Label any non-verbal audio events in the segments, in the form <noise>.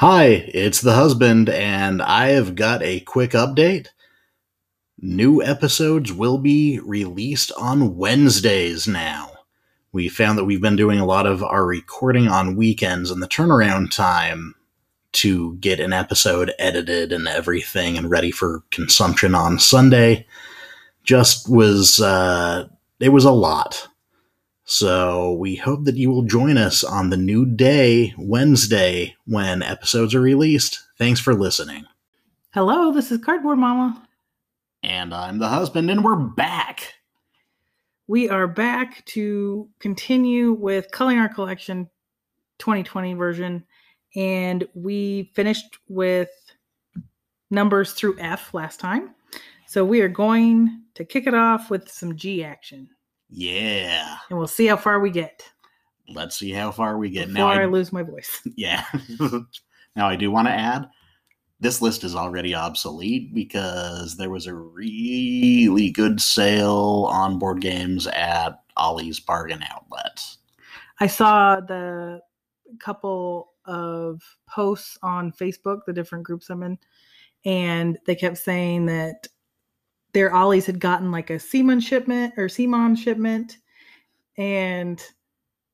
Hi, it's the husband, and I have got a quick update. New episodes will be released on Wednesdays now. We found that we've been doing a lot of our recording on weekends, and the turnaround time to get an episode edited and everything and ready for consumption on Sunday just was, uh, it was a lot. So we hope that you will join us on the new day, Wednesday, when episodes are released. Thanks for listening. Hello, this is Cardboard Mama. And I'm the husband, and we're back. We are back to continue with Culling Our Collection 2020 version. And we finished with numbers through F last time. So we are going to kick it off with some G action. Yeah. And we'll see how far we get Let's see how far we get. before now, I I, lose my voice. <laughs> yeah. <laughs> now, I do want to add this list is already obsolete because there was a really good sale on board games at Ollie's Bargain Outlet. I saw the couple of posts on Facebook, the different groups I'm in, and they kept saying that their ollies had gotten like a Simon shipment or Simon shipment. And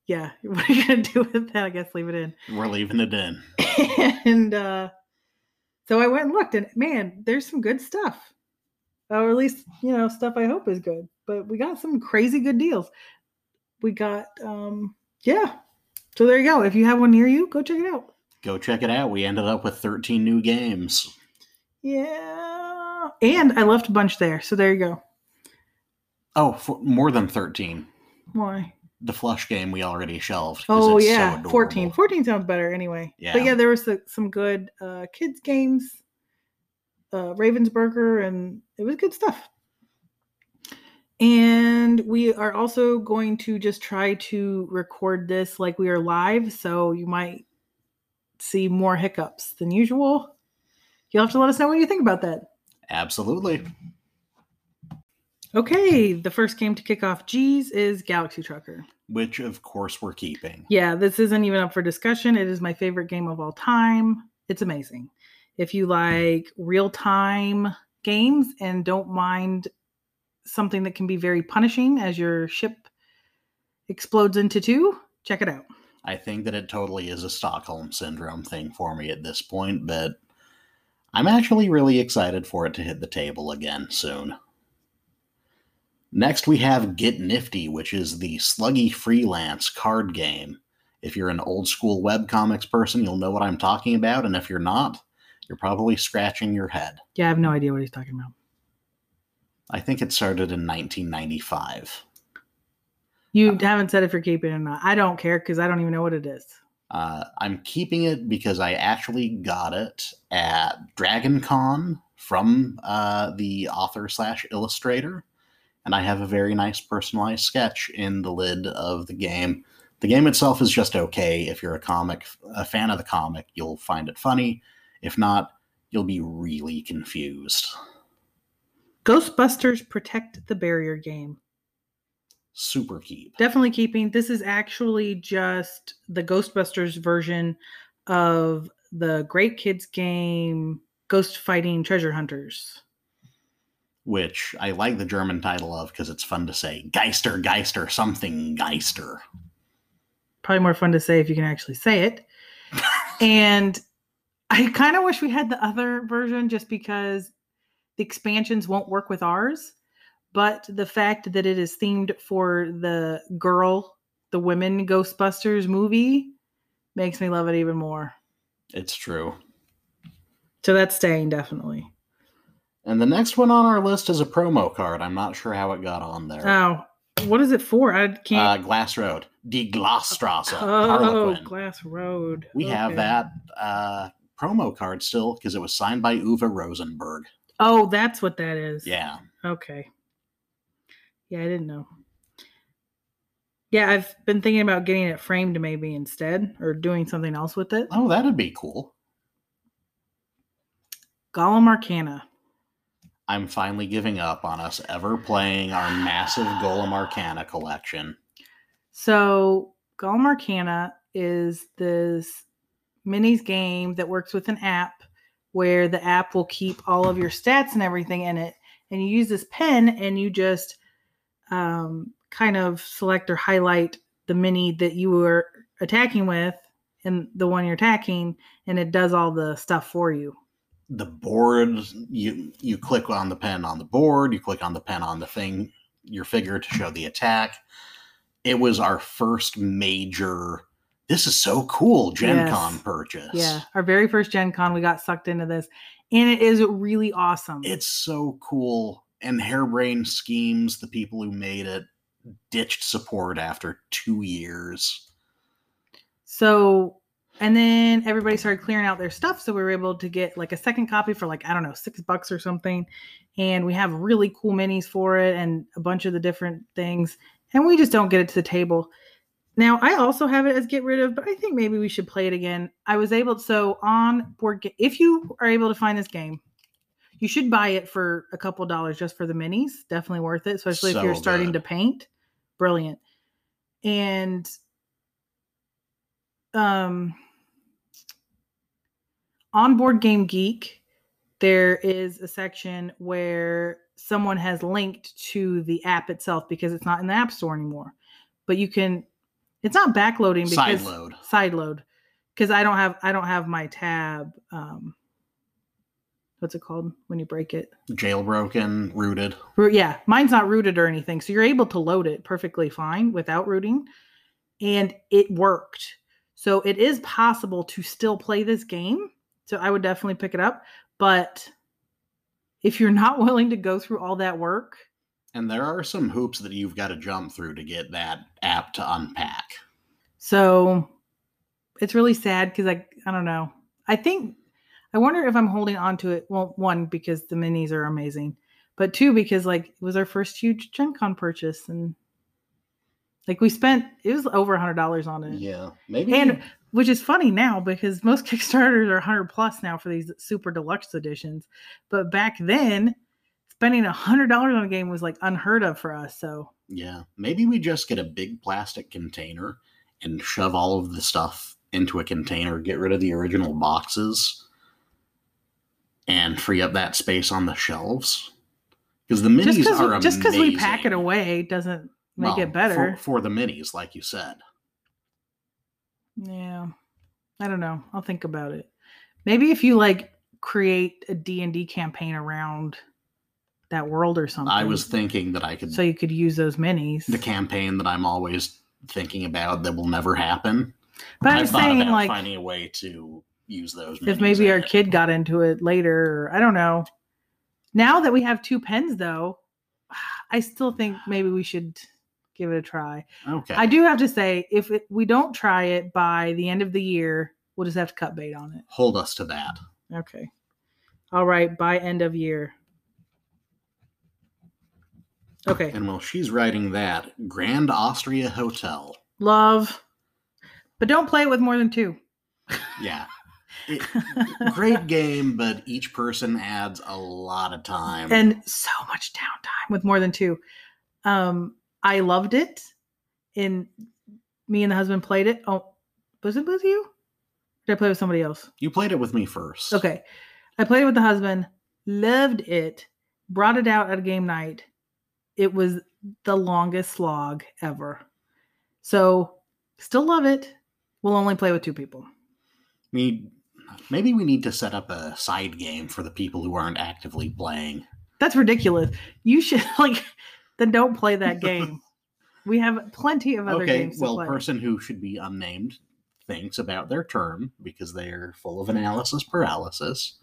yeah, <laughs> what are you gonna do with that? I guess leave it in. We're leaving it in. <laughs> and uh so I went and looked and man, there's some good stuff. Or at least, you know, stuff I hope is good. But we got some crazy good deals. We got um yeah. So there you go. If you have one near you, go check it out. Go check it out. We ended up with 13 new games. Yeah. And I left a bunch there. So there you go. Oh, for more than 13. Why? The flush game we already shelved. Oh it's so yeah, adorable. 14. 14 sounds better anyway. Yeah. But yeah, there was some good uh kids games. Uh Ravensburger and it was good stuff. And we are also going to just try to record this like we are live, so you might see more hiccups than usual. You'll have to let us know what you think about that. Absolutely. Okay, the first game to kick off G's is Galaxy Trucker. Which, of course, we're keeping. Yeah, this isn't even up for discussion. It is my favorite game of all time. It's amazing. If you like real time games and don't mind something that can be very punishing as your ship explodes into two, check it out. I think that it totally is a Stockholm Syndrome thing for me at this point, but I'm actually really excited for it to hit the table again soon. Next, we have Get Nifty, which is the sluggy freelance card game. If you're an old school webcomics person, you'll know what I'm talking about, and if you're not, you're probably scratching your head. Yeah, I have no idea what he's talking about. I think it started in 1995. You haven't said if you're keeping it or not. I don't care because I don't even know what it is. Uh, I'm keeping it because I actually got it at Dragon Con from uh, the author slash illustrator, and I have a very nice personalized sketch in the lid of the game. The game itself is just okay. If you're a comic, a fan of the comic, you'll find it funny. If not, you'll be really confused. Ghostbusters Protect the Barrier game. Super keep. Definitely keeping. This is actually just the Ghostbusters version of the Great Kids game Ghost Fighting Treasure Hunters. Which I like the German title of because it's fun to say. Geister, Geister, something Geister. Probably more fun to say if you can actually say it. <laughs> and I kind of wish we had the other version just because the expansions won't work with ours. But the fact that it is themed for the girl, the women Ghostbusters movie makes me love it even more. It's true. So that's staying definitely. And the next one on our list is a promo card. I'm not sure how it got on there. Oh, what is it for? I Uh, can't. Glass Road, Die Glasstrasse, oh, Harlequin. Glass Road. we have that uh, promo card still because it was signed by Uwe Rosenberg. Oh, that's what that is. Yeah, Okay. Yeah, I didn't know. Yeah, I've been thinking about getting it framed maybe instead or doing something else with it. oh, that'd be cool. Golem Arcana. I'm finally giving up on us ever playing our massive Golem Arcana collection. So, Golem Arcana is this minis game that works with an app where the app will keep all of your stats and everything in it. And you use this pen and you just um, kind of select or highlight the mini that you were attacking with and the one you're attacking, and it does all the stuff for you. The board, you you click on the pen on the board, you click on the pen on the thing, your figure to show the attack. It was our first major. This is so cool, Gen Yes. Con purchase. Yeah, our very first Gen Con, we got sucked into this, and it is really awesome. It's so cool. And Harebrained Schemes, the people who made it, ditched support after two years. So, and then everybody started clearing out their stuff. So we were able to get like a second copy for like, I don't know, six bucks or something. And we have really cool minis for it and a bunch of the different things. And we just don't get it to the table. Now, I also have it as get rid of, but I think maybe we should play it again. I was able so on board, if you are able to find this game, you should buy it for a couple dollars just for the minis. Definitely worth it, especially if you're starting good. to paint. Brilliant. And um on board game geek there is a section where someone has linked to the app itself because it's not in the app store anymore but you can it's not backloading because Sideload. side load because i don't have i don't have my tab um what's it called when you break it Jailbroken, rooted. Ro- yeah, mine's not rooted or anything. So you're able to load it perfectly fine without rooting. And it worked. So it is possible to still play this game. So I would definitely pick it up. But if you're not <laughs> willing to go through all that work, And there are some hoops that you've got to jump through to get that app to unpack. so it's really sad because I I don't know. I think I wonder if I'm holding on to it. Well, one, because the minis are amazing. But two, because like it was our first huge Gen Con purchase and like we spent it was over a hundred dollars on it. Yeah. Maybe. And which is funny now because most <laughs> Kickstarters are 100 plus now for these super deluxe editions. But back then, spending a $100 on a game was like unheard of for us. So, yeah. Maybe we just get a big plastic container and shove all of the stuff into a container, get rid of the original boxes, and free up that space on the shelves. Because the minis just are just because we pack it away doesn't make Well, it better. for, for the minis, like you said. yeah. I don't know. I'll think about it. Maybe if you like create a D&D campaign around that world or something. I was thinking that I could so you could use those minis. the campaign that I'm always thinking about that will never happen. but I'm I've just thought saying like finding a way to use those. if maybe our kid got into it later i don't know. Now that we have two pens though i still think maybe we should give it a try. Okay, i do have to say if it, we don't try it by the end of the year we'll just have to cut bait on it. Hold us to that. okay. All right by end of year. Okay. And while she's writing that, Grand Austria Hotel. love. But don't play it with more than two. Yeah, It- <laughs> great game, but each person adds a lot of time. and so much downtime with more than two. Um, I loved it. And me and the husband played it. Oh, was it with you? Did I play with somebody else? you played it with me first. Okay. I played it with the husband, loved it, brought it out at a game night. It was the longest slog ever. So still love it. We'll only play with two people. We maybe we need to set up a side game for the people who aren't actively playing. That's ridiculous. You should <laughs> like then don't play that game. <laughs> we have plenty of other okay, games well, play. person who should be unnamed thinks about their term because they're full of analysis paralysis.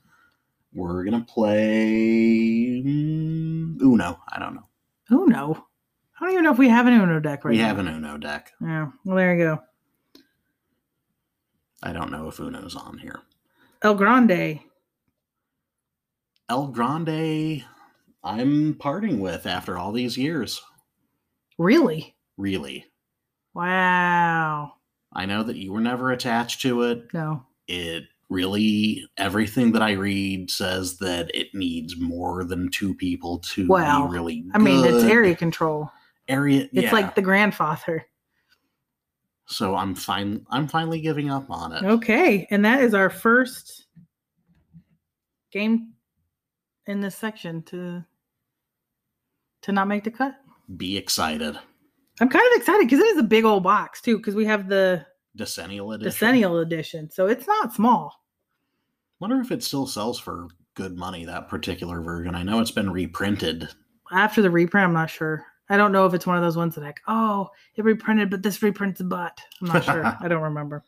We're gonna play mm, Uno. I don't know. Uno. I don't even know if we have an Uno deck right we now. have an Uno deck. Yeah. Well, there you go. I don't know if Uno's on here. El Grande. El Grande, I'm parting with after all these years. Really? Really, Wow. I know that you were never attached to it. No. It really everything that I read says that it needs more than two people to Wow. be really. I mean, it's area control. area. It's yeah. like the grandfather. So I'm fine. I'm finally giving up on it. Okay, and that is our first game in this section to to not make the cut. Be excited. I'm kind of excited because it is a big old box too. Because we have the Decennial edition. decennial edition, so it's not small. Wonder if it still sells for good money. That particular version. I know it's been reprinted. After the reprint, I'm not sure. I don't know if it's one of those ones that like, oh, it reprinted, but this reprints a butt. I'm not sure. <laughs> I don't remember.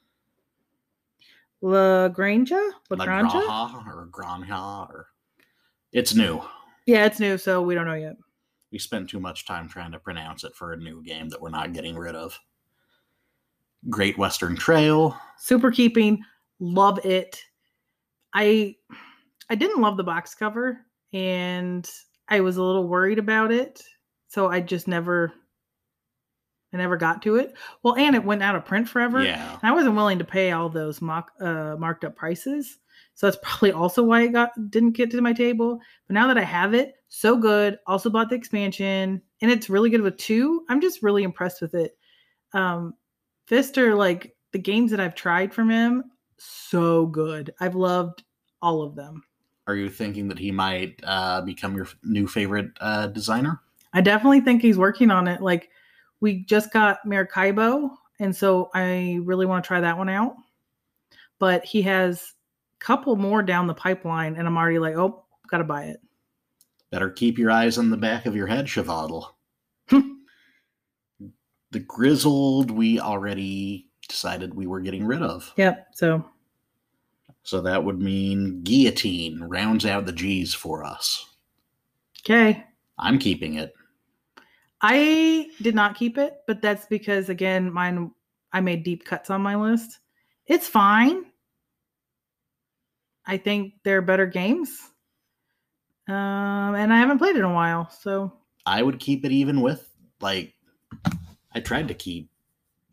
Lagrange? Lagrange? Lagraha or Granja or it's new. Yeah, it's new, so we don't know yet. We spent too much time trying to pronounce it for a new game that we're not getting rid of. Great Western Trail. Super keeping, love it. I I didn't love the box cover and I was a little worried about it. So I just never I never got to it. Well, and it went out of print forever. Yeah. And I wasn't willing to pay all those mock, uh, marked up prices. So that's probably also why it got didn't get to my table. But now that I have it, so good. Also bought the expansion, and it's really good with two. I'm just really impressed with it. Um, Pfister, like the games that I've tried from him, so good. I've loved all of them. Are you thinking that he might uh, become your new favorite uh, designer? I definitely think he's working on it. Like we just got Maracaibo, and so I really want to try that one out. But he has a couple more down the pipeline, and I'm already like, oh, gotta buy it. Better keep your eyes on the back of your head, Chevadel. Hmm. the Grizzled, we already decided we were getting rid of. Yep. So So that would mean Guillotine rounds out the G's for us. okay. I'm keeping it. I did not keep it, but that's because again, mine I made deep cuts on my list. It's fine. I think they're better games. Um, and I haven't played it in a while, so I would keep it even with, like, I tried to keep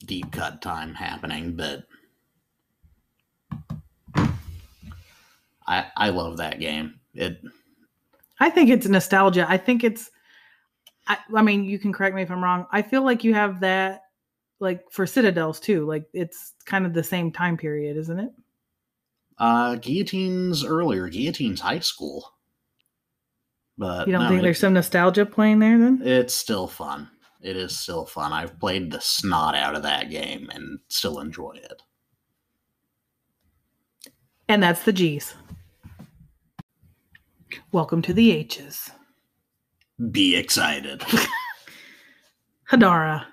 deep cut time happening, but I I love that game. It I think it's nostalgia. I think it's I, I mean, you can correct me if I'm wrong. I feel like you have that like for Citadels too. Like it's kind of the same time period, isn't it? uh Guillotine's earlier, Guillotine's high school. But You don't no, think there's some nostalgia playing there then? It's still fun. It is still fun. I've played the snot out of that game and still enjoy it. And that's the G's. Welcome to the H's. Be excited. <laughs> Hadara.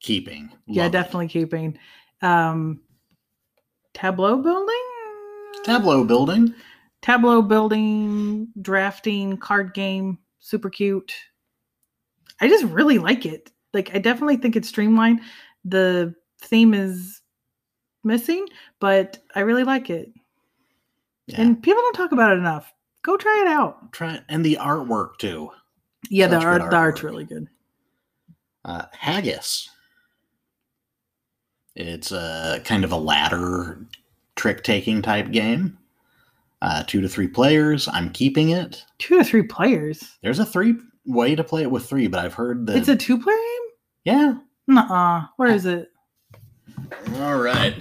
Keeping. Yeah, Love definitely keeping. Um tableau building? Tableau building. Tableau building, drafting, card game, super cute. I just really like it. Like I definitely think it's streamlined. The theme is missing, but I really like it. Yeah. And people don't talk about it enough. Go try it out. Try and the artwork too. Yeah, the Such good art the art's really good. Uh, Haggis. It's a kind of a ladder trick taking type game. Uh, two to three players. I'm keeping it. Two to three players. There's a three way to play it with three, but I've heard that. It's a two player game? yeah. Nuh-uh. Where is it? All right.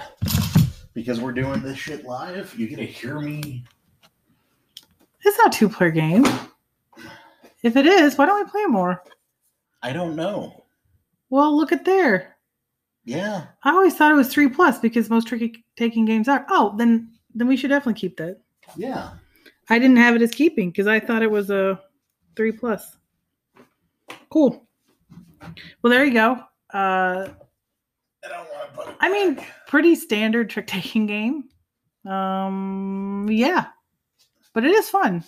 Because we're doing this shit live, you get to hear me. It's not a two player game. If it is, why don't we play more? I don't know. Well, look at there. Yeah. I always thought it was three plus because most tricky taking games are. Oh, then then we should definitely keep that. Yeah. I didn't have it as keeping because I thought it was a three plus. Cool. Well, there you go. Uh, I don't want to put. I mean, pretty standard trick taking game. Um, yeah, but it is fun.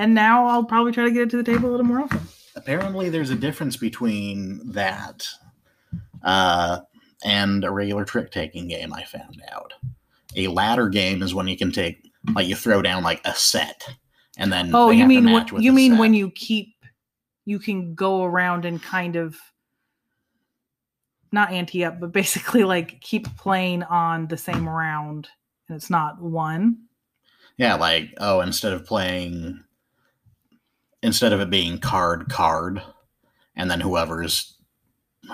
And now I'll probably try to get it to the table a little more often. apparently there's a difference between that uh, and a regular trick taking game. I found out a ladder game is when you can take like you throw down like a set, and then Oh, you mean what, you mean set. when you keep you can go around and kind of not ante up, but basically like keep playing on the same round and it's not one. yeah like oh instead of playing instead of it being card card and then whoever's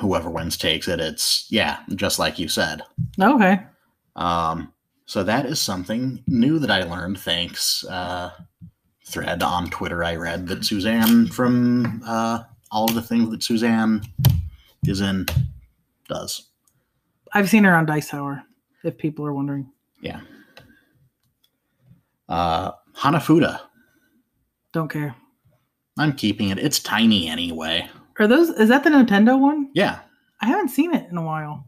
whoever wins takes it. It's yeah, just like you said. Okay. Um, so that is something new that I learned thanks uh, thread on Twitter. I read that Suzanne from uh, all of the things that Suzanne is in does. I've seen her on Dice Tower, if people are wondering. Yeah. Uh, Hanafuda. Don't care. I'm keeping it. It's tiny anyway. Are those is that the Nintendo one? Yeah. I haven't seen it in a while.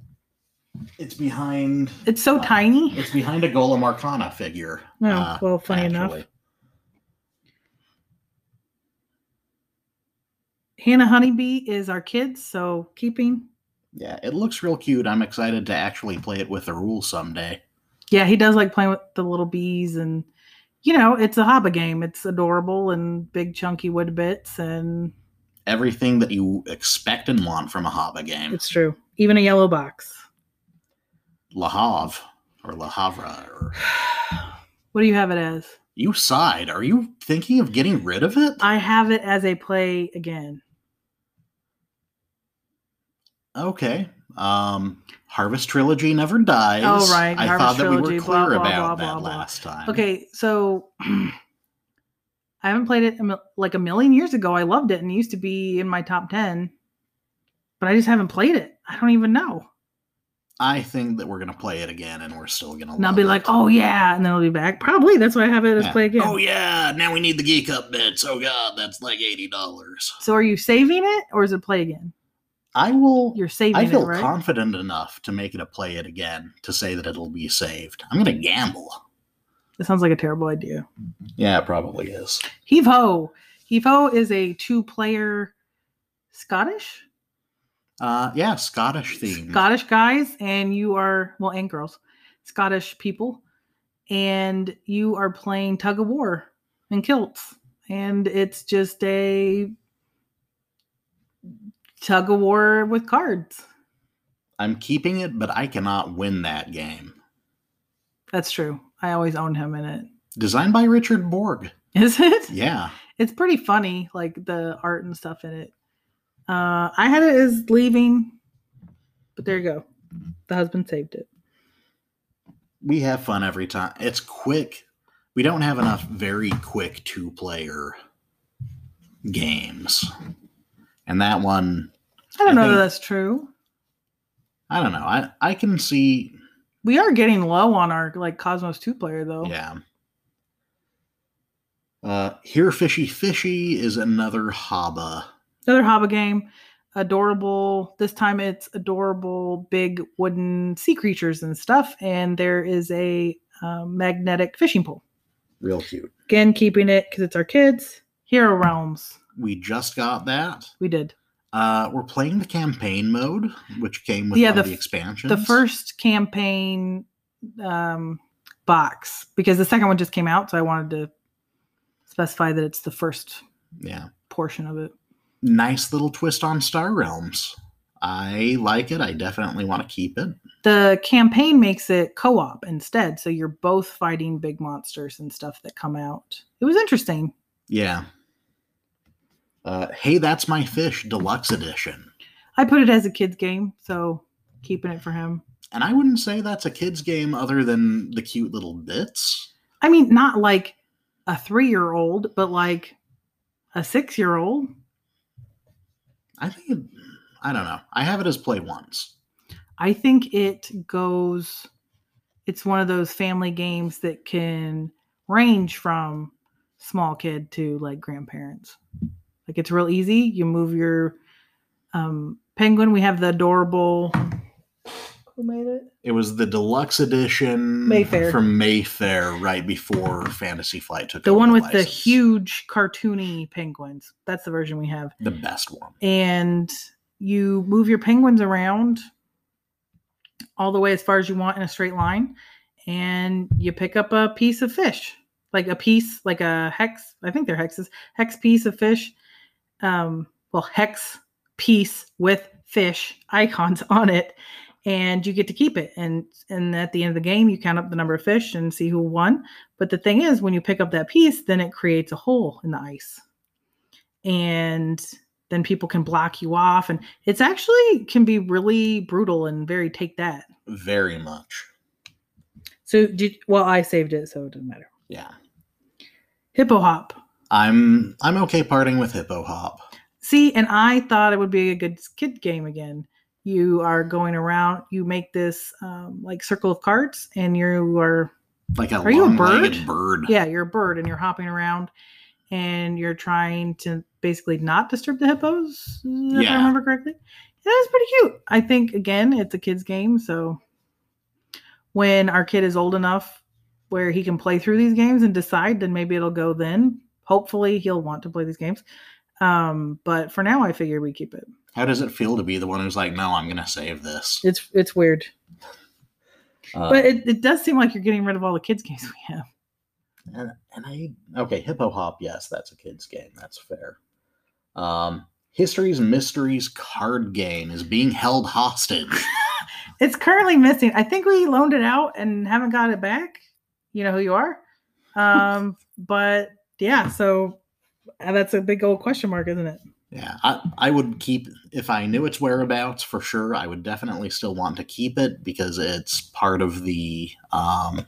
It's behind. It's so Uh, tiny. It's behind a Golem Arcana figure. No, uh, well, funny enough. Hanna Honeybee is our kid, so keeping. Yeah, it looks real cute. I'm excited to actually play it with the rules someday. Yeah, he does like playing with the little bees and you know, it's a hobby game. It's adorable and big chunky wood bits and Everything that you expect and want from a Haba game. it's true. Even a yellow box. Lahav or La Havre or <sighs> What do you have it as? you sighed. Are you thinking of getting rid of it? I have it as a play again. Okay. Um Harvest Trilogy never dies. Oh, right. I Harvest thought that we were clear blah, about blah, that blah, blah. last time. Okay, so I haven't played it like a million years ago. I loved it and it used to be in my top 10, but I just haven't played it. I don't even know. I think that we're gonna play it again and we're still gonna And I'll be it. like, oh yeah, and then I'll be back. Probably that's why I have it as Yeah. play again. Oh yeah, now we need the geek up bits. Oh god, that's like eighty dollars. So are you saving it or is it play again? I will You're saving I feel it, right? confident enough to make it a play it again to say that it'll be saved. I'm gonna gamble. That sounds like a terrible idea. Yeah, it probably is. Heave Ho. Heave Ho is a two player Scottish? Uh yeah, Scottish theme. Scottish guys, and you are, well, and girls, Scottish people, and you are playing tug of war in kilts. And it's just a tug of war with cards. I'm keeping it, but I cannot win that game. That's true. I always own him in it. Designed by Richard Borg. <laughs> Is it? Yeah. It's pretty funny, like the art and stuff in it. Uh, I had it as leaving, but there you go. The husband saved it. We have fun every time. It's quick. We don't have enough very quick two player games. And that one, I don't I know that think- that's true. I don't know. I, I can see We are getting low on our like Kosmos two player though. Yeah. Uh, Here Fishy Fishy is another Haba. Another Haba game. Adorable. This time it's adorable big wooden sea creatures and stuff. And there is a um, magnetic fishing pole. Real cute. Again, keeping it because it's our kids. Hero Realms. We just got that. We did. Uh, we're playing the campaign mode, which came with Yeah, the the expansions. The first campaign um, box because the second one just came out. So I wanted to specify that it's the first Yeah. portion of it. Nice little twist on Star Realms. I like it. I definitely want to keep it. the campaign makes it co-op instead so you're both fighting big monsters and stuff that come out it was interesting Yeah. Uh, hey, that's my fish deluxe edition. i put it as a kids game so keeping it for him And I wouldn't say that's a kid's game other than the cute little bits. i mean not like a three-year-old but like a six-year-old I think it, I don't know. I have it as play once. i think it goes it's one of those family games that can range from small kid to like grandparents like it's real easy. You move your um penguin. We have the adorable who made it? It was the deluxe edition Mayfair. from Mayfair right before Fantasy Flight took the one with the license. huge cartoony penguins. That's the version we have. The best one. and you move your penguins around all the way as far as you want in a straight line and you pick up a piece of fish. Like a piece like a hex. I think they're hexes. Hex piece of fish um well hex piece with fish icons <laughs> on it and you get to keep it. And and at the end of the game you count up the number of fish and see who won. But the thing is when you pick up that piece then it creates a hole in the ice. And then people can block you off. And it's actually can be really brutal and very take that. Very much. so did well i saved it so it doesn't matter. Yeah. hippo hop I'm I'm okay parting with Hippo Hop. see and i thought it would be a good kid game again you are going around you make this um, like circle of cards and you are Like a Are you a long-legged bird. yeah you're a bird and you're hopping around and you're trying to basically not disturb the hippos if Yeah. i remember correctly yeah, that's pretty cute i think again it's a kid's game so when our kid is old enough where he can play through these games and decide then maybe it'll go then hopefully he'll want to play these games um but for now i figure we keep it How does it feel to be the one who's like, no, I'm gonna save this? it's it's weird Uh, but it, it does seem like you're getting rid of all the kids <laughs> games we have and, and I okay, Hippo Hop, yes, that's a kid's game. That's fair. Um, History's Mysteries card game is being held hostage. <laughs> It's currently missing. I think we loaned it out and haven't got it back. You know who you are. <laughs> Um, but yeah, so uh, that's a big old question mark, isn't it? Yeah, I, I would keep if I knew its whereabouts for sure. I would definitely still want to keep it because it's part of the um,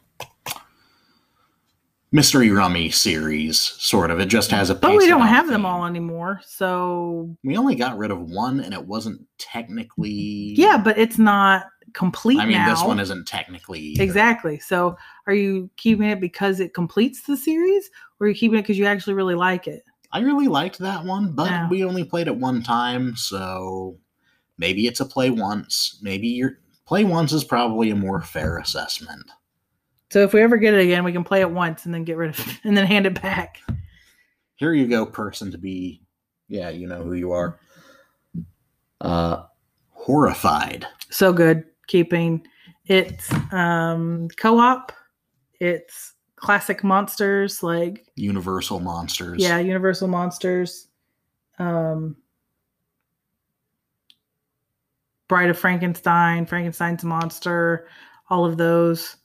mystery rummy series, sort of. It just has a. But we don't have them all anymore. So We only got rid of one, and it wasn't technically. yeah, but it's not complete I mean, now. this one isn't technically either. exactly. So are you keeping it because it completes the series, or are you keeping it because you actually really like it? I really liked that one, but Yeah. we only played it one time, so maybe it's a play once. Maybe your play once is probably a more fair assessment. So if we ever get it again, we can play it once and then get rid of it <laughs> and then hand it back. Here you go, person to be. Yeah, you know who you are. Uh, horrified. so good keeping. It's um co-op. It's classic monsters like Universal monsters. yeah universal monsters. Um bride of frankenstein frankenstein's monster all of those.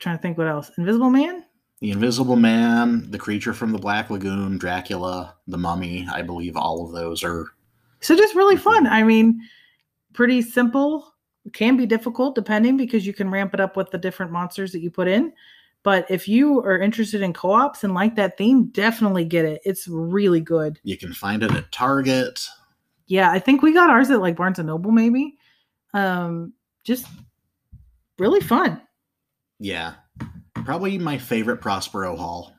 Trying to think what else. Invisible man? The Invisible Man, The Creature from the Black Lagoon, Dracula, The Mummy. I believe all of those are. so just really fun. I mean pretty simple can be difficult depending because you can ramp it up with the different monsters that you put in. But if you are interested in co-ops and like that theme definitely get it. It's really good. You can find it at Target. yeah i think we got ours at like barnes and noble maybe. Um just really fun. Yeah. Probably my favorite Prospero Hall.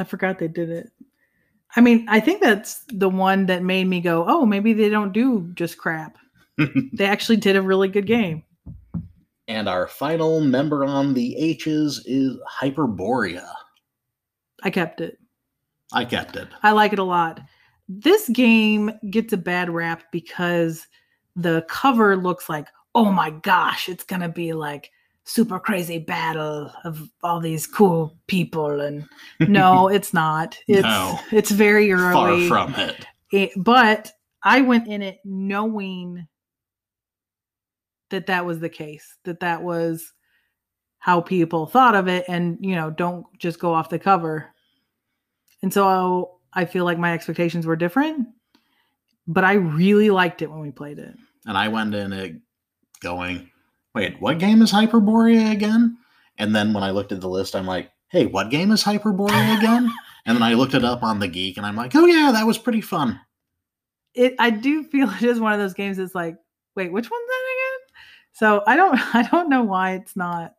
i forgot they did it. I mean i think that's the one that made me go oh maybe they don't do just crap they actually did a really good game and our final member on the H's is Hyperborea. i kept it I kept it. I like it a lot. This game gets a bad rap because the cover looks like, oh my gosh, it's gonna be like super crazy battle of all these cool people. And no, <laughs> it's not. It's No. it's very Far early. from it. It- but I went in it knowing that that was the case, that that was how people thought of it, and you know, don't just go off the cover. And so I feel like my expectations were different, but I really liked it when we played it. And I went in it going, wait, what game is Hyperborea again? And then when I looked at the list, I'm like, hey, what game is Hyperborea <laughs> again? and then I looked it up on the Geek and I'm like, oh yeah, that was pretty fun. It I do feel <laughs> it is one of those games that's like, wait, which one's that? So I don't <laughs> I don't know why it's not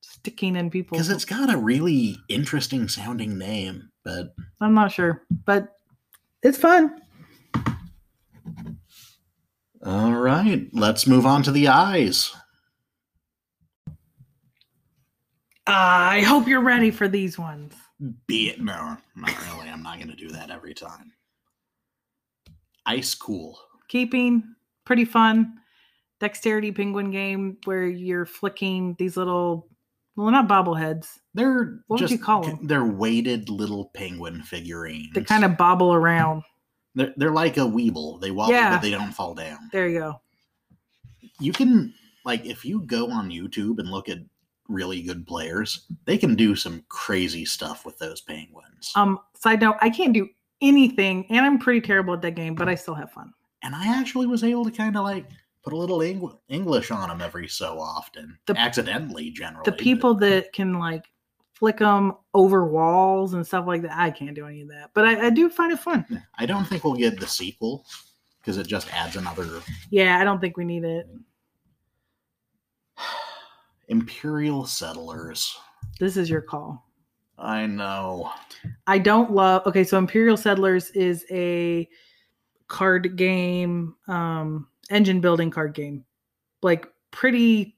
sticking in people. Because it's got a really interesting sounding name, but I'm not sure, but it's fun. all right, let's move on to the eyes. I hope you're ready for these ones. Be it no, not really. I'm not gonna do that every time. Ice cool. Keeping pretty fun. Dexterity penguin game where you're flicking these little well not bobbleheads. They're What would just you call 'em? they're weighted little penguin figurines. they kind of bobble around. they're, they're like a weeble. They wobble, Yeah. but they don't fall down. There you go. You can like if you go on YouTube and look at really good players, they can do some crazy stuff with those penguins. Um, side note, I can't do anything, and I'm pretty terrible at that game, but I still have fun. And I actually was able to kind of like put a little Eng- English on them every so often, The- accidentally generally. The but- people that can like flick them over walls and stuff like that, I can't do any of that, but I, I do find it fun. I don't think we'll get the sequel because it just adds another Yeah, I don't think we need it. <sighs> Imperial Settlers. This is your call. I know. I don't love. Okay, so Imperial Settlers is a card game, um, engine building card game, like pretty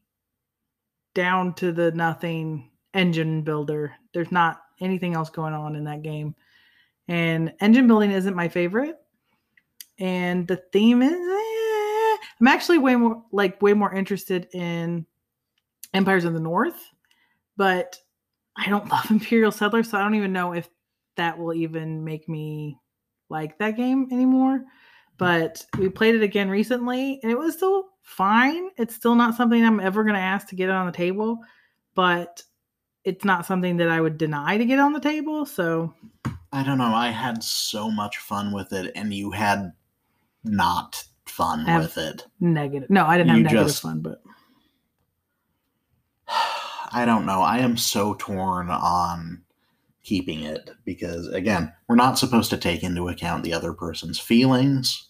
down to the nothing engine builder. There's not anything else going on in that game, and engine building isn't my favorite. And the theme is, eh, I'm actually way more like way more interested in Empires of the North, but I don't <laughs> love Imperial Settlers, so I don't even know if that will even make me like that game anymore. But we played it again recently and it was still fine. It's still not something I'm ever going to ask to get it on the table, but it's not something that I would deny to get on the table. So I don't know. I had so much fun with it, and you had not fun with it. negative. No, I didn't have You negative just- fun, but <sighs> I don't know. I am so torn on keeping it because, again, we're not supposed to take into account the other person's feelings.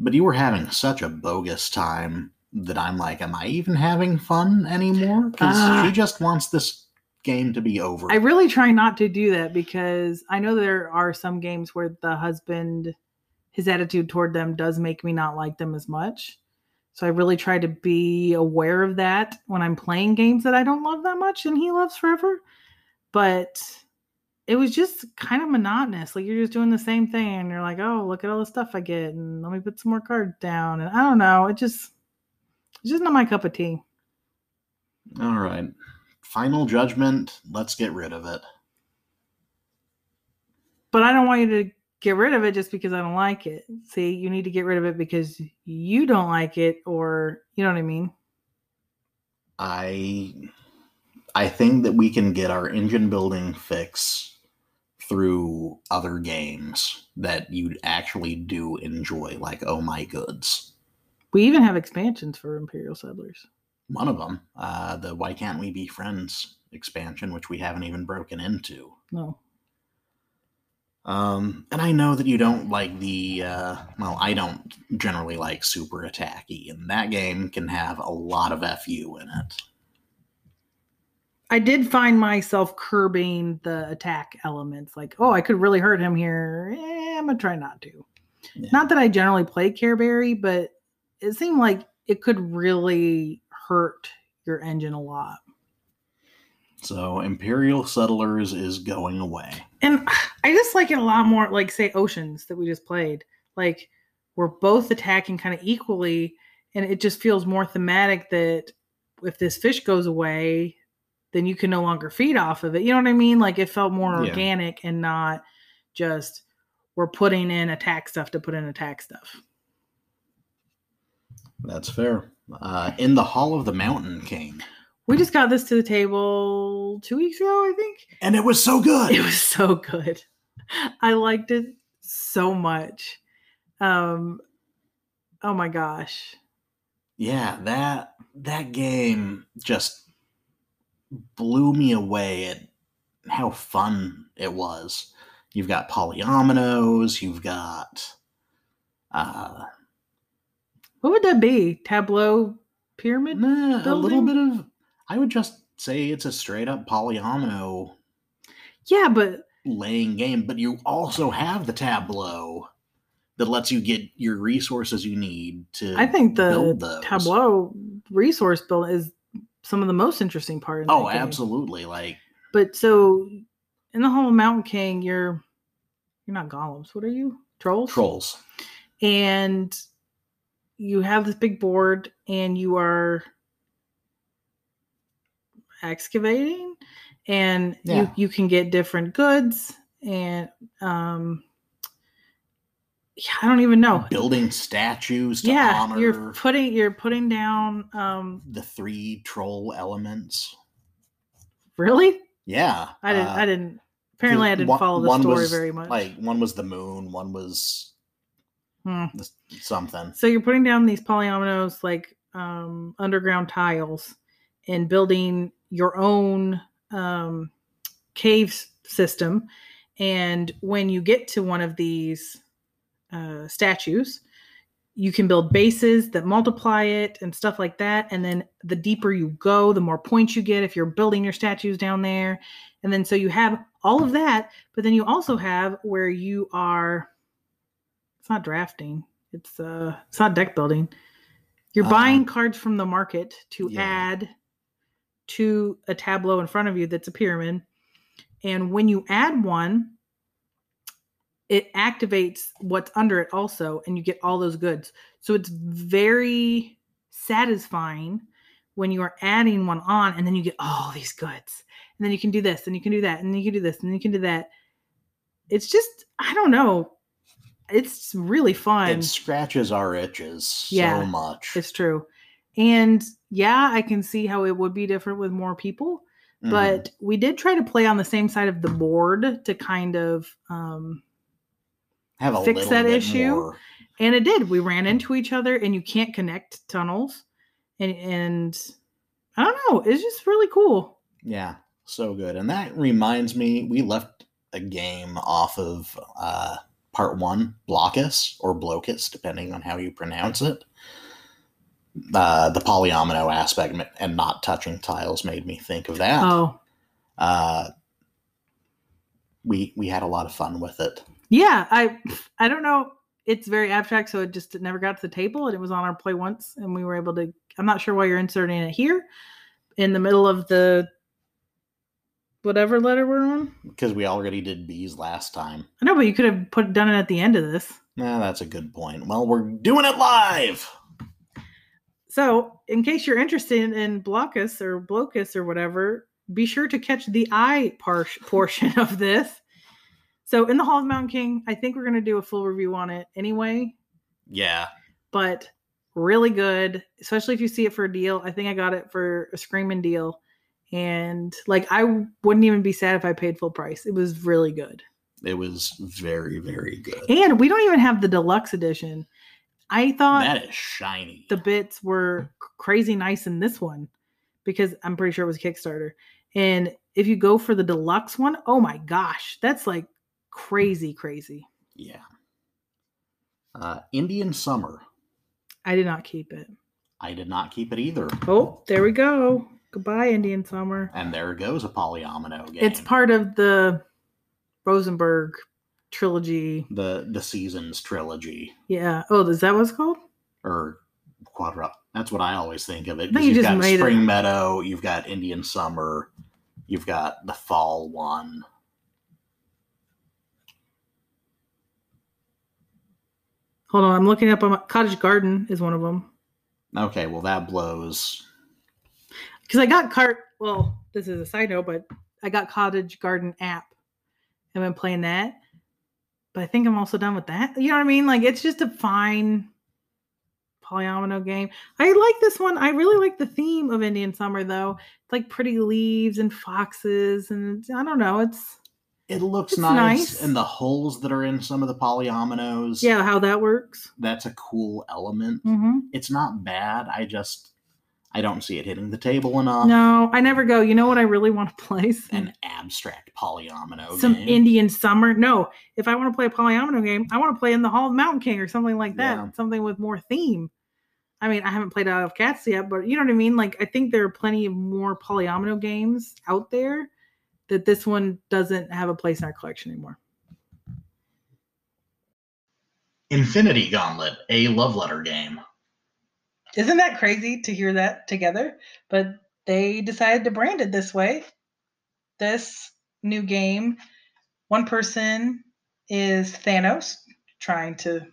But you were having such a bogus time that I'm like, am I even having fun anymore? Because Ah. she just wants this game to be over. I really try not to do that because I know there are some games where the husband, his attitude toward them does make me not like them as much. So I really try to be aware of that when I'm playing games that I don't love that much and he loves forever. But it was just kind of monotonous. Like you're just doing the same thing and you're like, oh, look at all the stuff I get and let me put some more cards down. And I don't know. It just, it's just not my cup of tea. All right. Final judgment. Let's get rid of it. but I don't want you to get rid of it just because I don't like it. See, you need to get rid of it because you don't like it, or you know what I mean. I I think that we can get our engine building fix through other games that you actually do enjoy, like Oh My Goods. We even have expansions for Imperial Settlers. One of them, uh, the Why Can't We Be Friends expansion, which we haven't even broken into. No, Um, and I know that you don't like the, uh, well, I don't generally like super attacky, and that game can have a lot of FU in it. I did find myself curbing the attack elements. Like, oh, I could really hurt him here. Eh, I'm gonna try not to. Yeah. Not that I generally play Careberry, but it seemed like it could really hurt your engine a lot. So Imperial Settlers is going away. And <sighs> I just like it a lot more, like say Oceans that we just played. Like we're both attacking kind of equally, and it just feels more thematic that if this fish goes away, then you can no longer feed off of it. You know what I mean? Like it felt more Yeah. organic and not just we're putting in attack stuff to put in attack stuff. That's fair. Uh, in the Hall of the Mountain King. We just got this to the table two weeks ago, I think. And it was so good. it was so good <laughs> i liked it so much um oh my gosh yeah, that that game just blew me away at how fun it was. You've got polyominoes, you've got uh what would that be? Tableau pyramid nah, a little bit of I would just say it's a straight up polyomino yeah but laying game, but you also have the tableau that lets you get your resources you need to i think the tableau resource build is some of the most interesting part in Oh, absolutely. Like but so in the hall of mountain king you're you're not golems what are you trolls trolls. and you have this big board and you are excavating and Yeah. you you can get different goods and um I don't even know. Building statues to Yeah, honor you're putting you're putting down um the three troll elements. really? Yeah. I didn't uh, I didn't Apparently, I didn't One- follow the story was, very much. Like one was the moon, one was Hmm. something. So you're putting down these polyominoes like um, underground tiles and building your own um, cave system. And when you get to one of these uh, statues, you can build bases that multiply it and stuff like that. And then the deeper you go, the more points you get if you're building your statues down there. And then so you have all of that, but then you also have where you are. It's not drafting. It's uh, it's not deck building. You're Uh, buying cards from the market to yeah. add to a tableau in front of you that's a pyramid. And when you add one, it activates what's under it also, and you get all those goods. So it's very satisfying when you are adding one on, and then you get all these goods. And then you can do this, and you can do that, and you can do this, and you can do that. It's just, I don't know. It's really fun. It scratches our itches Yeah, so much. It's true. And yeah, I can see how it would be different with more people, Mhm. but we did try to play on the same side of the board to kind of um fix little that issue. more. and it did. We ran into each other and you can't connect tunnels. And and I don't know, it's just really cool. Yeah, so good. And that reminds me, we left a game off of uh, part one, Blokus or Blokus, depending on how you pronounce it. Uh, the polyomino aspect and not touching tiles made me think of that. Oh. Uh, we we had a lot of fun with it. Yeah, I I don't know. It's very abstract, so it just never got to the table, and it was on our play once, and we were able to. I'm not sure why you're inserting it here, in the middle of the whatever letter we're on. Because we already did bees last time. I know, but you could have put done it at the end of this. Nah, that's a good point. Well, we're doing it live. So, in case you're interested in Blokus or Blokus or whatever, be sure to catch the eye par- portion of this. So, in the Hall of Mountain King, I think we're going to do a full review on it anyway. Yeah, but really good, especially if you see it for a deal. I think I got it for a screaming deal. And like, I wouldn't even be sad if I paid full price. It was really good. it was very very good. And we don't even have the deluxe edition. I thought that is shiny. the bits were crazy nice in this one because I'm pretty sure it was Kickstarter. And if you go for the deluxe one, oh my gosh, that's like crazy, crazy. Yeah. Uh, Indian Summer. I did not keep it. I did not keep it either. Oh, there we go. Goodbye, Indian Summer. And there goes a polyomino game. It's part of the Rosenberg trilogy. the the seasons trilogy Yeah. Oh, is that what it's called? or quadra. That's what I always think of it. No, 'cause you You've got made it. Spring Meadow, you've got Indian Summer, you've got the fall one. Hold on, I'm looking up. On Cottage Garden is one of them Okay, well that blows. because I got cart. Well, this is a side note, but I got Cottage Garden app. I've been playing that, but I think I'm also done with that. You know what I mean? Like it's just a fine polyomino game. I like this one. I really like the theme of Indian Summer though. It's like pretty leaves and foxes, and I don't know. It's It looks nice, nice. and the holes that are in some of the polyominoes. yeah, how that works. that's a cool element. Mm-hmm. It's not bad. I just I don't see it hitting the table enough. No, I never go. You know what I really want to play? Some, An abstract polyomino some game. Indian summer. No, if I want to play a polyomino game, I want to play in the Hall of Mountain King or something like that. Yeah. Something with more theme. I mean, I haven't played Isle of Cats yet, but you know what I mean? Like, I think there are plenty of more polyomino games out there that this one doesn't have a place in our collection anymore. Infinity Gauntlet, a love letter game. Isn't that crazy to hear that together? But they decided to brand it this way. This new game, one person is Thanos trying to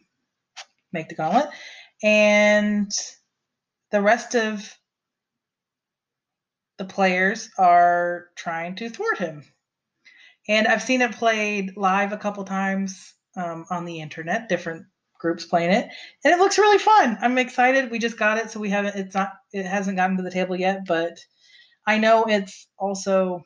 make the gauntlet, and the rest of the players are trying to thwart him. And I've seen it played live a couple times um, on the internet, different groups playing it and it looks really fun. I'm excited. We just got it, so we haven't. It's not. It hasn't gotten to the table yet, but I know it's also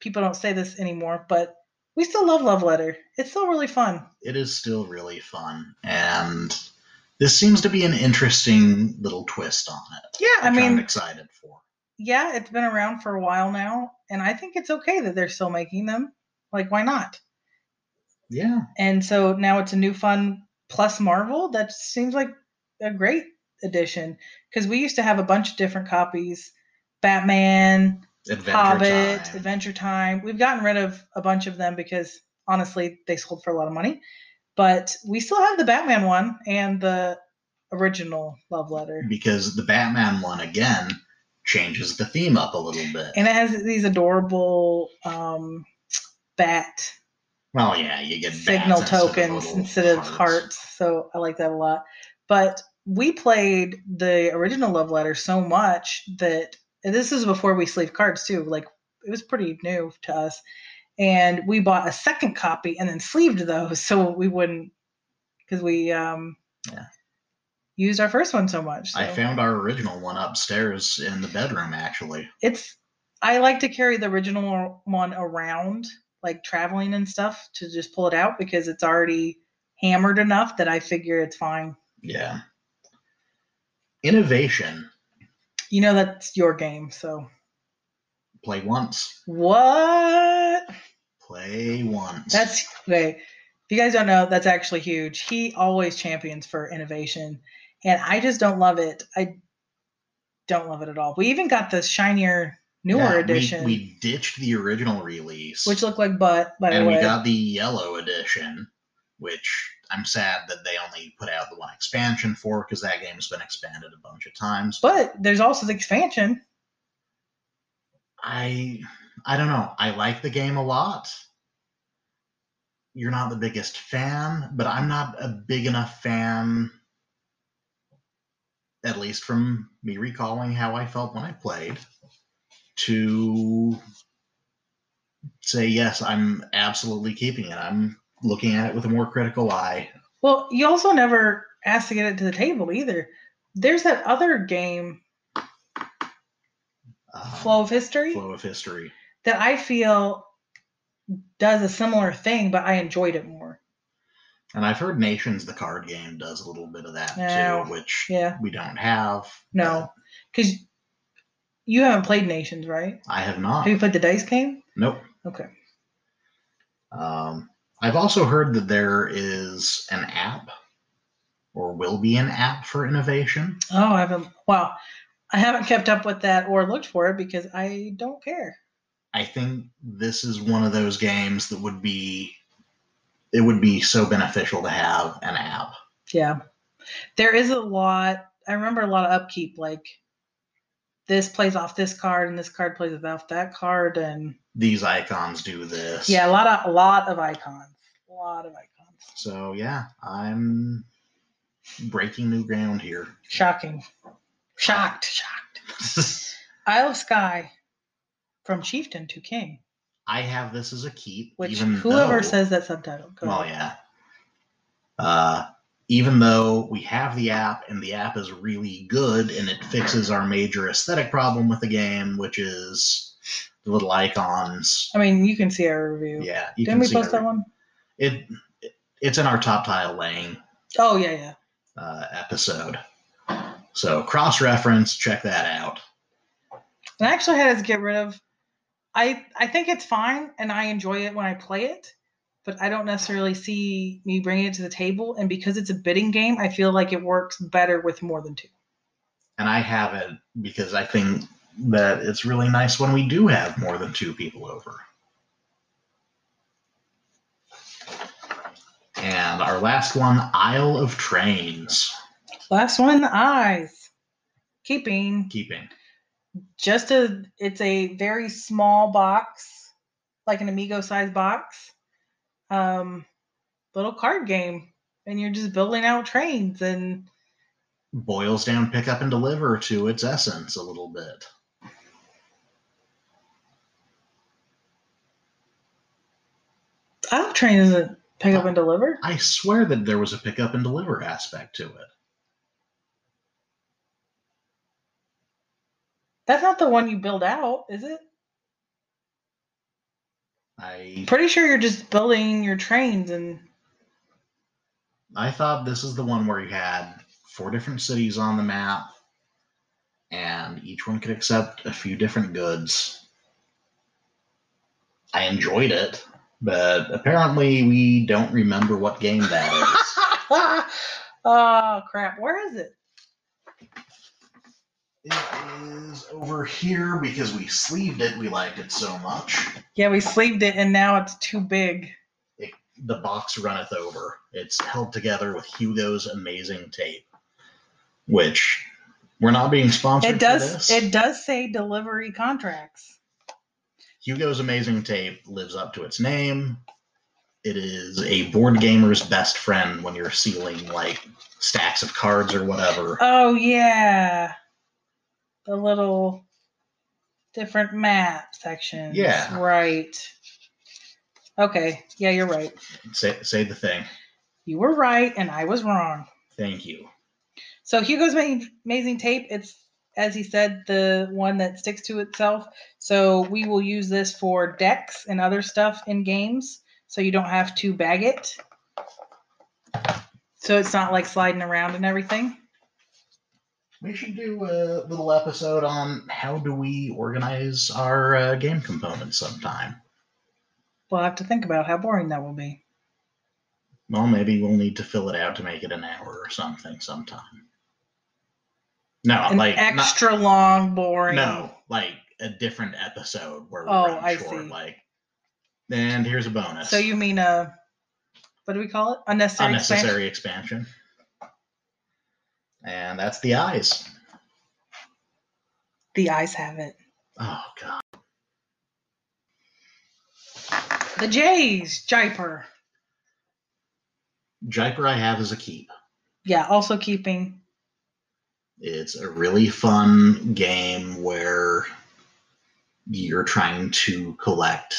people don't say this anymore, but we still love Love Letter. It's still really fun. It is still really fun, and this seems to be an interesting little twist on it. Yeah, I which I'm mean, excited for. Yeah, it's been around for a while now, and I think it's okay that they're still making them. Like, why not? Yeah, And so now it's a new fun plus Marvel. That seems like a great addition because we used to have a bunch of different copies Batman, Adventure Hobbit, Time. Adventure Time. We've gotten rid of a bunch of them because honestly, they sold for a lot of money. But we still have the Batman one and the original Love Letter. because the Batman one again changes the theme up a little bit. And it has these adorable um, bat well, yeah, you get signal bats instead of tokens instead of hearts. So I like that a lot. But we played the original love letter so much that and this is before we sleeved cards too. Like it was pretty new to us. And we bought a second copy and then sleeved those <laughs> so we wouldn't because we um Yeah. Used our first one so much. I found our original one upstairs in the bedroom, actually. it's I like to carry the original one around, like traveling and stuff, to just pull it out because it's already hammered enough that I figure it's fine. Yeah. Innovation. You know that's your game, so Play once. what? Play once. That's okay. If you guys don't know, that's actually huge. He always champions for innovation, and I just don't love it. I don't love it at all. We even got the shinier, newer Yeah, we- edition, We, ditched the original release. which looked like butt. By and the way, we got the yellow edition, which I'm sad that they only put out the one expansion for because that game's been expanded a bunch of times. but there's also the expansion. I I don't know. I like the game a lot. You're not the biggest fan, but I'm not a big enough fan at least from me recalling how I felt when I played to say yes, I'm absolutely keeping it. I'm looking at it with a more critical eye. Well, you also never asked to get it to the table either. There's that other game, Um, Flow of History, flow of history. that I feel does a similar thing, but I enjoyed it more. And I've heard Nations, the card game, does a little bit of that too, which Yeah, we don't have. no, because you haven't played Nations, right? I have not. Have you played the dice game? Nope. Okay. Um, I've also heard that there is an app, or will be an app for innovation. Oh, I haven't. Well, I haven't kept up with that or looked for it because I don't care. I think this is one of those games that would be it would be so beneficial to have an app. Yeah. There is a lot. I remember a lot of upkeep, like this plays off this card and this card plays off that card, and These icons do this. yeah, a lot of a lot of icons, a lot of icons. So yeah, I'm breaking new ground here. Shocking, shocked, shocked. <laughs> Isle of Skye, from chieftain to king, I have this as a keep. which even whoever though- says that subtitle. Go Well, ahead. yeah. Uh, even though we have the app and the app is really good and it fixes our major aesthetic problem with the game, which is the little icons. I mean, you can see our review. Yeah, you Didn't we post that one? It, it it's in our top tile laying Oh yeah, yeah. uh, episode. So cross reference, check that out. And I actually had us get rid of. I I think it's fine, and I enjoy it when I play it, but I don't necessarily see me bringing it to the table. And because it's a bidding game, I feel like it works better with more than two. And I have it because I think that it's really nice when we do have more than two people over. And our last one, Isle of Trains. Last one, the eyes. Keeping Keeping. Just a. It's a very small box, like an Amigo size box. Um, little card game, and you're just building out trains and. Boils down pick up and deliver to its essence a little bit. Isle Train isn't pick up and deliver. I swear that there was a pick up and deliver aspect to it. That's not the one you build out, is it? I Pretty sure you're just building your trains and I thought this is the one where you had four different cities on the map, and each one could accept a few different goods. I enjoyed it, but apparently we don't remember what game that is. <laughs> oh crap, where is it? It is over here because we sleeved it. We liked it so much. Yeah, we sleeved it and now it's too big. The box runneth over. It's held together with Hugo's amazing tape, which we're not being sponsored. It does it does say delivery contracts. Hugo's Amazing Tape lives up to its name. It is a board gamer's best friend when you're sealing like stacks of cards or whatever. Oh yeah. The little different map sections. Yeah. Right. Okay. Yeah, you're right. Say, say the thing. You were right and I was wrong. Thank you. So Hugo's Ma- amazing tape. It's as he said, the one that sticks to itself. So we will use this for decks and other stuff in games, so you don't have to bag it. So it's not like sliding around and everything. We should do a little episode on how do we organize our uh, game components sometime. We'll have to think about how boring that will be. Well, maybe we'll need to fill it out to make it an hour or something sometime. No, An like not- extra long, boring. No, like a different episode where we Oh, run I short. see. Like, and here's a bonus. So you mean a what do we call it? Unnecessary. expansion? unnecessary expansion. And that's the eyes. The eyes have it. Oh god. The Jays, Jaipur. Jaipur I have as a keep. Yeah, also keeping. It's a really fun game where you're trying to collect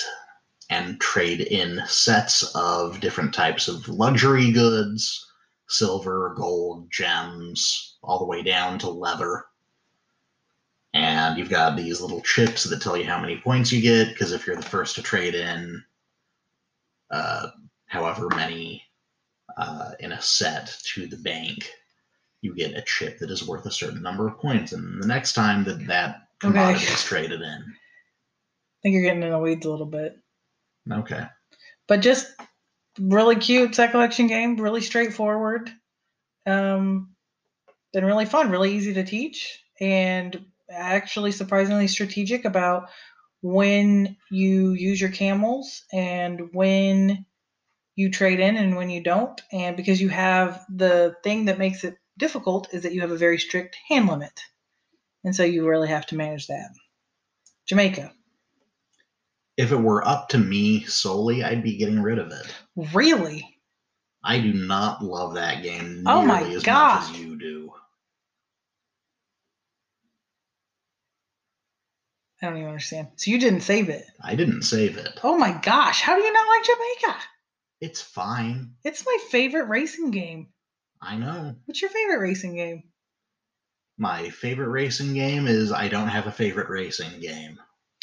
and trade in sets of different types of luxury goods silver, gold, gems, all the way down to leather. And you've got these little chips that tell you how many points you get, because if you're the first to trade in uh, however many uh, in a set to the bank, you get a chip that is worth a certain number of points. And the next time that that commodity is traded in, I think you're getting in the weeds a little bit. okay. but just really cute set collection game really straightforward um and really fun really easy to teach and actually surprisingly strategic about when you use your camels and when you trade in and when you don't and because you have the thing that makes it difficult is that you have a very strict hand limit and so you really have to manage that jamaica If it were up to me solely, I'd be getting rid of it. Really I do not love that game Oh nearly my as God. much as you do. i don't even understand so you didn't save it I didn't save it. Oh my gosh, how do you not like Jamaica? It's fine. It's my favorite racing game. I know. What's your favorite racing game? My favorite racing game is I don't have a favorite racing game.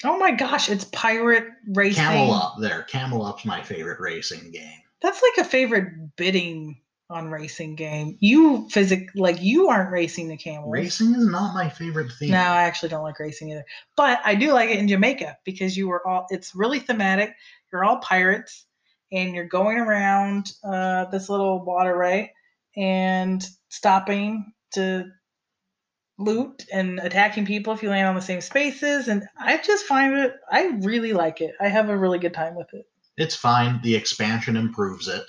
Oh my gosh, it's pirate racing. Camel Up there. Camel Up's my favorite racing game. That's like a favorite bidding on racing game. You physic like you aren't racing the camels. Racing is not my favorite theme. No, I actually don't like racing either. But I do like it in Jamaica because you were all it's really thematic. You're all pirates and you're going around uh, this little waterway and stopping to loot and attacking people if you land on the same spaces. And I just find it I really like it. I have a really good time with it. It's fine. The expansion improves it.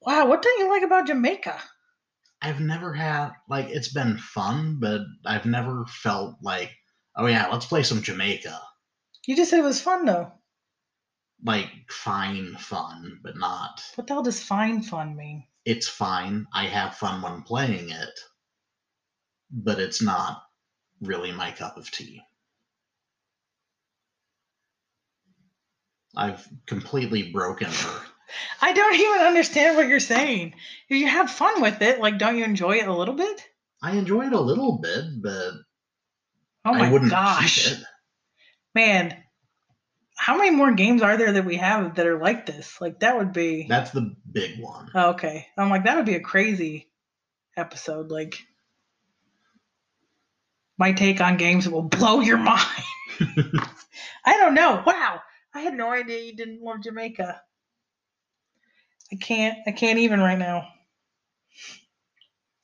Wow, what don't you like about Jamaica? I've never had like it's been fun, but I've never felt like, oh yeah, let's play some Jamaica. You just said it was fun though. Like fine fun, but not. What the hell does fine fun mean? It's fine. I have fun when playing it, but it's not really my cup of tea. I've completely broken her. I don't even understand what you're saying. If you have fun with it, like, don't you enjoy it a little bit? I enjoy it a little bit, but Oh my I wouldn't gosh, man! How many more games are there that we have that are like this? Like that would be. That's the big one. Oh, okay, I'm like that would be a crazy episode. Like my take on games will blow your mind. <laughs> I don't know. Wow, I had no idea you didn't love Jamaica. I can't. I can't even right now.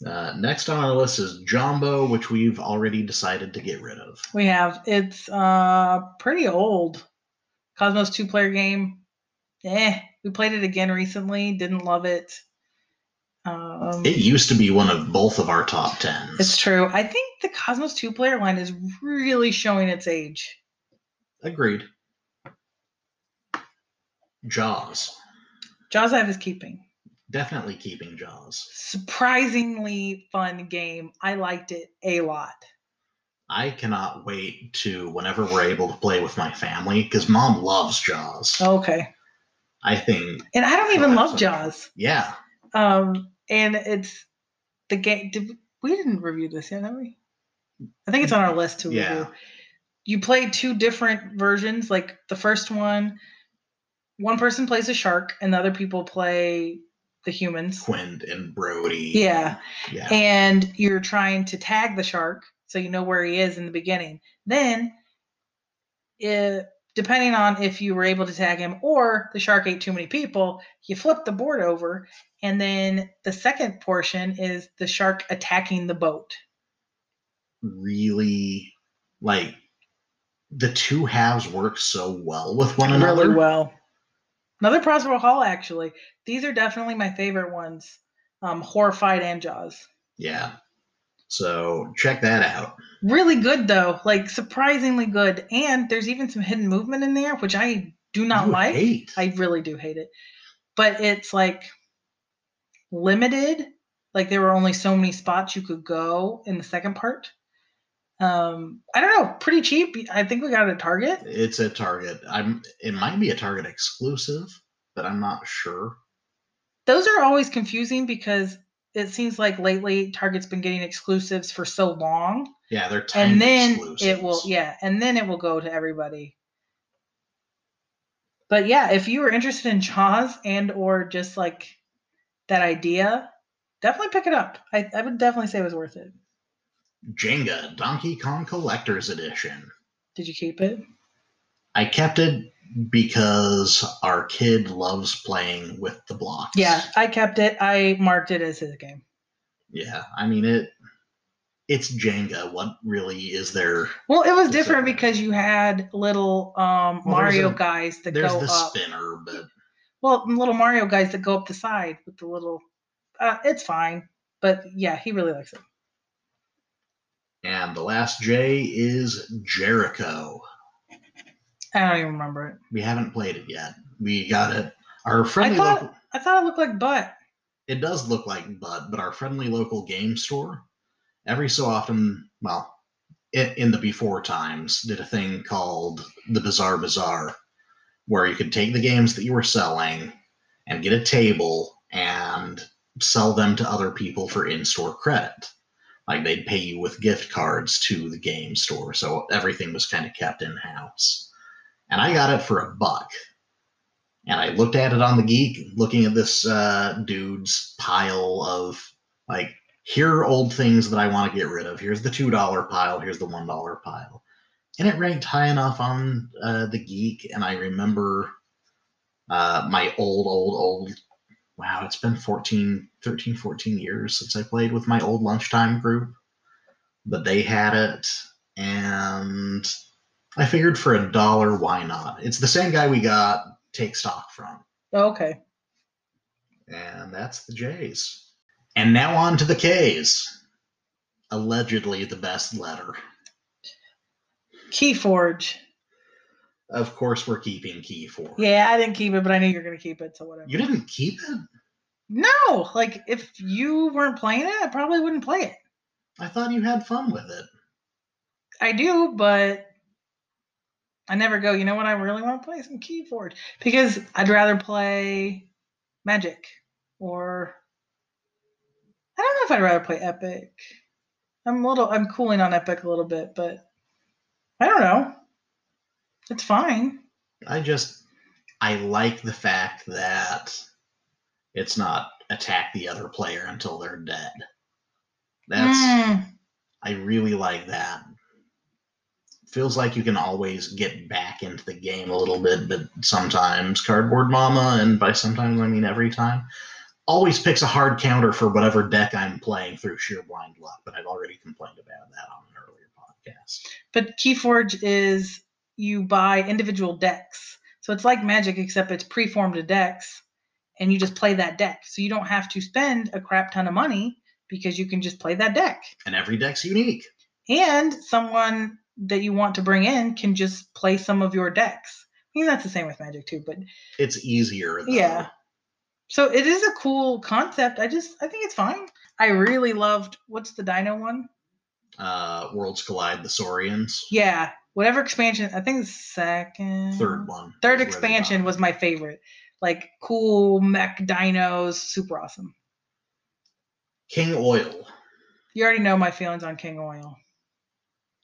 Uh, next on our list is Jambo, which we've already decided to get rid of. We have. It's uh pretty old. Kosmos two player game. Eh. We played it again recently. Didn't love it. Um, It used to be one of both of our top tens. it's true. I think the Kosmos two player line is really showing its age. Agreed. Jaws. Jaws I have is keeping. Definitely keeping Jaws. Surprisingly fun game. I liked it a lot. I cannot wait to whenever we're able to play with my family because mom loves Jaws. Okay. I think, And I don't even love. Jaws. yeah, Um, and it's the game. Did, we didn't review this yet, have we? I think it's on our list to Yeah. review. You play two different versions. Like the first one, one person plays a shark, and the other people play the humans. Quint and Brody. Yeah, yeah. and you're trying to tag the shark so you know where he is in the beginning. Then, it, depending on if you were able to tag him or the shark ate too many people, you flip the board over, and then the second portion is the shark attacking the boat. really like the two halves work so well with one another. Really well. Another Prospero Hall, actually. These are definitely my favorite ones. Um, Horrified and Jaws. Yeah. So check that out. Really good though, like surprisingly good. And there's even some hidden movement in there, which I do not You like. hate. I really do hate it. But it's like limited. Like there were only so many spots you could go in the second part. Um, I don't know, pretty cheap. I think we got it at Target. It's a Target. I'm. It might be a Target exclusive, but I'm not sure. Those are always confusing because it seems like lately Target's been getting exclusives for so long. Yeah, they're tiny and then exclusives. it will yeah and then it will go to everybody but yeah if you were interested in jaws and or just like that idea definitely pick it up i, I would definitely say it was worth it Jenga Donkey Kong Collector's Edition. did you keep it I kept it because our kid loves playing with the blocks. yeah i kept it i marked it as his game Yeah. I mean it. It's Jenga. What really is there? well it was different a- because you had little um Well, mario a- guys that There's go the up spinner, but well little mario guys that go up the side with the little uh, it's fine but yeah he really likes it and the last J is Jericho. I don't even remember it We haven't played it yet. We got it. Our friendly I thought- local. i thought it looked like butt It does look like butt, but our friendly local game store, every so often, well, in, in the before times, did a thing called the Bizarre Bazaar, where you could take the games that you were selling and get a table and sell them to other people for in store credit. Like they'd pay you with gift cards to the game store, so everything was kind of kept in house. And I got it for a buck and I looked at it on the geek, looking at this uh, dude's pile of like, here are old things that I want to get rid of. Here's the two dollar pile. Here's the one dollar pile, and it ranked high enough on uh, the geek. And I remember uh, my old, old, old. Wow, it's been 14, 13, 14 years since I played with my old lunchtime group, but they had it, and I figured for a dollar, why not? It's the same guy we got take stock from. Oh, okay. And that's the J's. And now on to the K's. Allegedly the best letter. Keyforge. Of course, we're keeping Keyforge. Yeah, I didn't keep it, but I knew you were gonna keep it, so whatever. You didn't keep it? No, like if you weren't playing it, I probably wouldn't play it. I thought you had fun with it. I do, but I never go. You know what? I really want to play some keyboard because I'd rather play Magic or I don't know if I'd rather play Epic. I'm a little. I'm cooling on Epic a little bit, but I don't know. It's fine. I just I like the fact that it's not attack the other player until they're dead. That's Mm, I really like that. Feels like you can always get back into the game a little bit, but sometimes Cardboard Mama, and by sometimes I mean every time, always picks a hard counter for whatever deck I'm playing through sheer blind luck. But I've already complained about that on an earlier podcast. but Keyforge is you buy individual decks. So it's like Magic, except it's preformed decks, and you just play that deck. So you don't have to spend a crap ton of money because you can just play that deck. And every deck's unique. And someone that you want to bring in can just play some of your decks. I mean, that's the same with Magic too, but It's easier. Though. Yeah. so it is a cool concept. I just, I think it's fine. I really loved, what's the Dino one? Uh, Worlds Collide, the Saurians. Yeah, whatever expansion, I think the second. Third one. Third is where they expansion was my favorite. Like cool mech dinos, super awesome. King Oil. You already know my feelings on King Oil.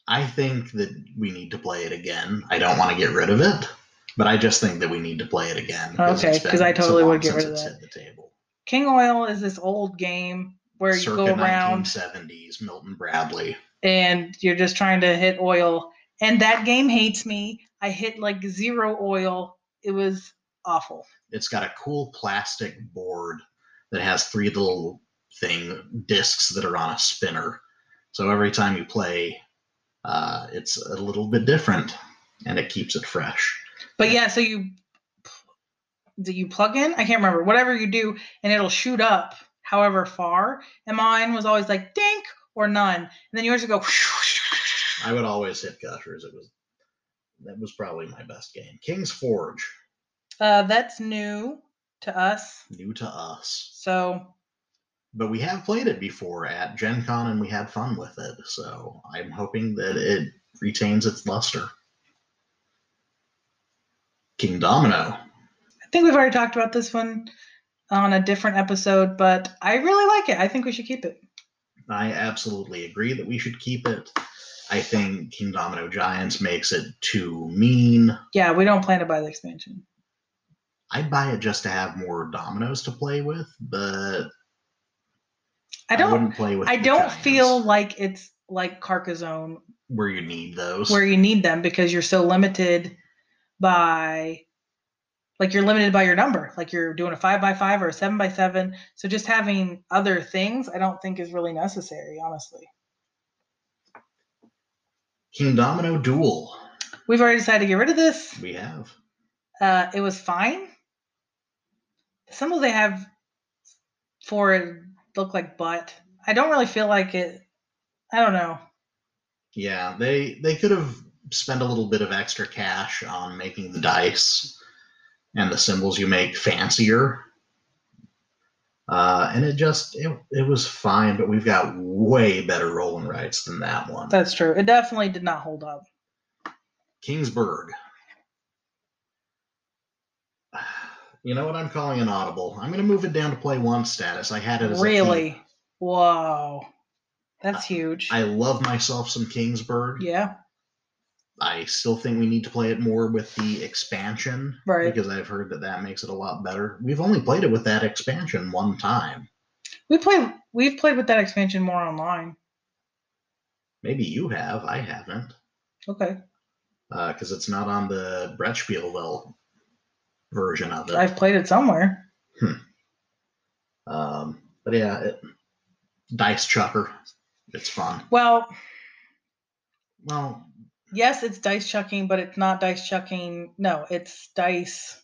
I think that we need to play it again. I don't want to get rid of it, but I just think that we need to play it again. Okay, because I totally so would get rid of that. the table. King Oil is this old game where you go around 1970s, Milton Bradley. and you're just trying to hit oil. And that game hates me. I hit like zero oil. It was awful. It's got a cool plastic board that has three little thing discs that are on a spinner. So every time you play, uh, it's a little bit different, and it keeps it fresh. But yeah, so you do you plug in? I can't remember. Whatever you do, and it'll shoot up however far. And mine was always like dink or none. And then yours would go. I would always hit gushers. It was that was probably my best game. King's Forge, Uh, that's new to us. new to us, So but we have played it before at Gen Con and we had fun with it. So I'm hoping that it retains its luster. Kingdomino. I think we've already talked about this one on a different episode, but I really like it. I think we should keep it. I absolutely agree that we should keep it. I think Kingdomino Giants makes it too mean. Yeah, we don't plan to buy the expansion. I'd buy it just to have more dominoes to play with, but I don't. wouldn't play with. I don't Giants feel like it's like Carcassonne where you need those. where you need them because you're so limited by like you're limited by your number like you're doing a five by five or a seven by seven so just having other things i don't think is really necessary honestly Kingdomino Duel. we've already decided to get rid of this We have. uh, it was fine the symbols they have for look like butt i don't really feel like it i don't know Yeah, they they could have spent a little bit of extra cash on making the dice and the symbols you make fancier. Uh, and it just it, it was fine, but we've got way better roll-and-writes than that one. that's true it definitely did not hold up Kingsburg. You know what I'm calling an audible. I'm going to move it down to play one status. I had it as really whoa that's huge I love myself some Kingsburg. yeah I still think we need to play it more with the expansion, Right. Because I've heard that that makes it a lot better. We've only played it with that expansion one time. We play. We've played with that expansion more online. Maybe you have. I haven't, Okay, uh, because it's not on the Brettspielwelt version of it. I've played it somewhere. Um, but yeah, it, dice chucker. It's fun. Well, Well, yes, it's dice chucking, but it's not dice chucking. No, it's dice.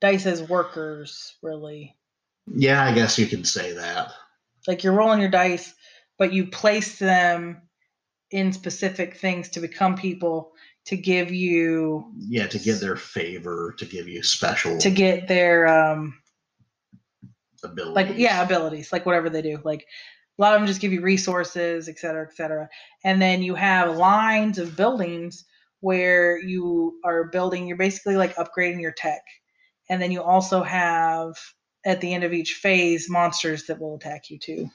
Dice as workers, really. yeah, I guess you can say that. Like you're rolling your dice, but you place them in specific things to become people to give you Yeah, to get their favor, to give you special to get their um abilities. like yeah abilities like whatever they do like a lot of them just give you resources et cetera et cetera. And then you have lines of buildings where you are building you're basically like upgrading your tech. And then you also have at the end of each phase monsters that will attack you too.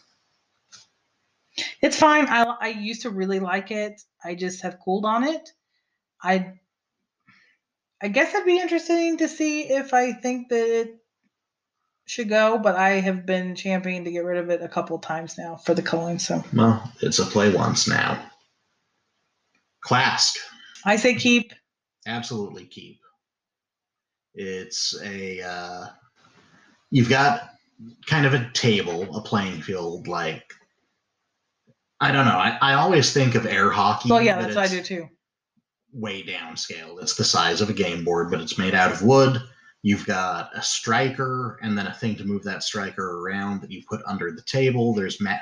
It's fine i, I used to really like it i just have cooled on it i I guess it'd be interesting to see if I think that it should go, but I have been championing to get rid of it a couple times now for the culling. So Well, it's a play once now. Klask, I say keep. absolutely keep. It's a uh, you've got kind of a table, a playing field. Like I don't know. I, I always think of air hockey. Well, yeah, that's what I do too. Way downscaled. It's the size of a game board, but it's made out of wood. You've got a striker and then a thing to move that striker around that you put under the table. There's ma-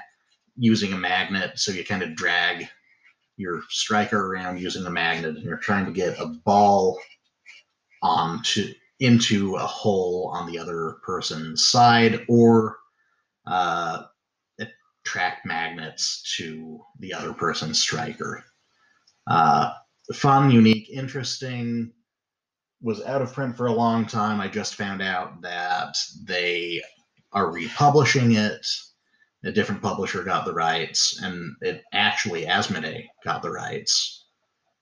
using a magnet, so you kind of drag your striker around using a magnet, and you're trying to get a ball onto into a hole on the other person's side, or uh, attract magnets to the other person's striker. Uh, fun, unique, interesting. Was out of print for a long time. I just found out that they are republishing it. A different publisher got the rights, and it actually Asmodee got the rights.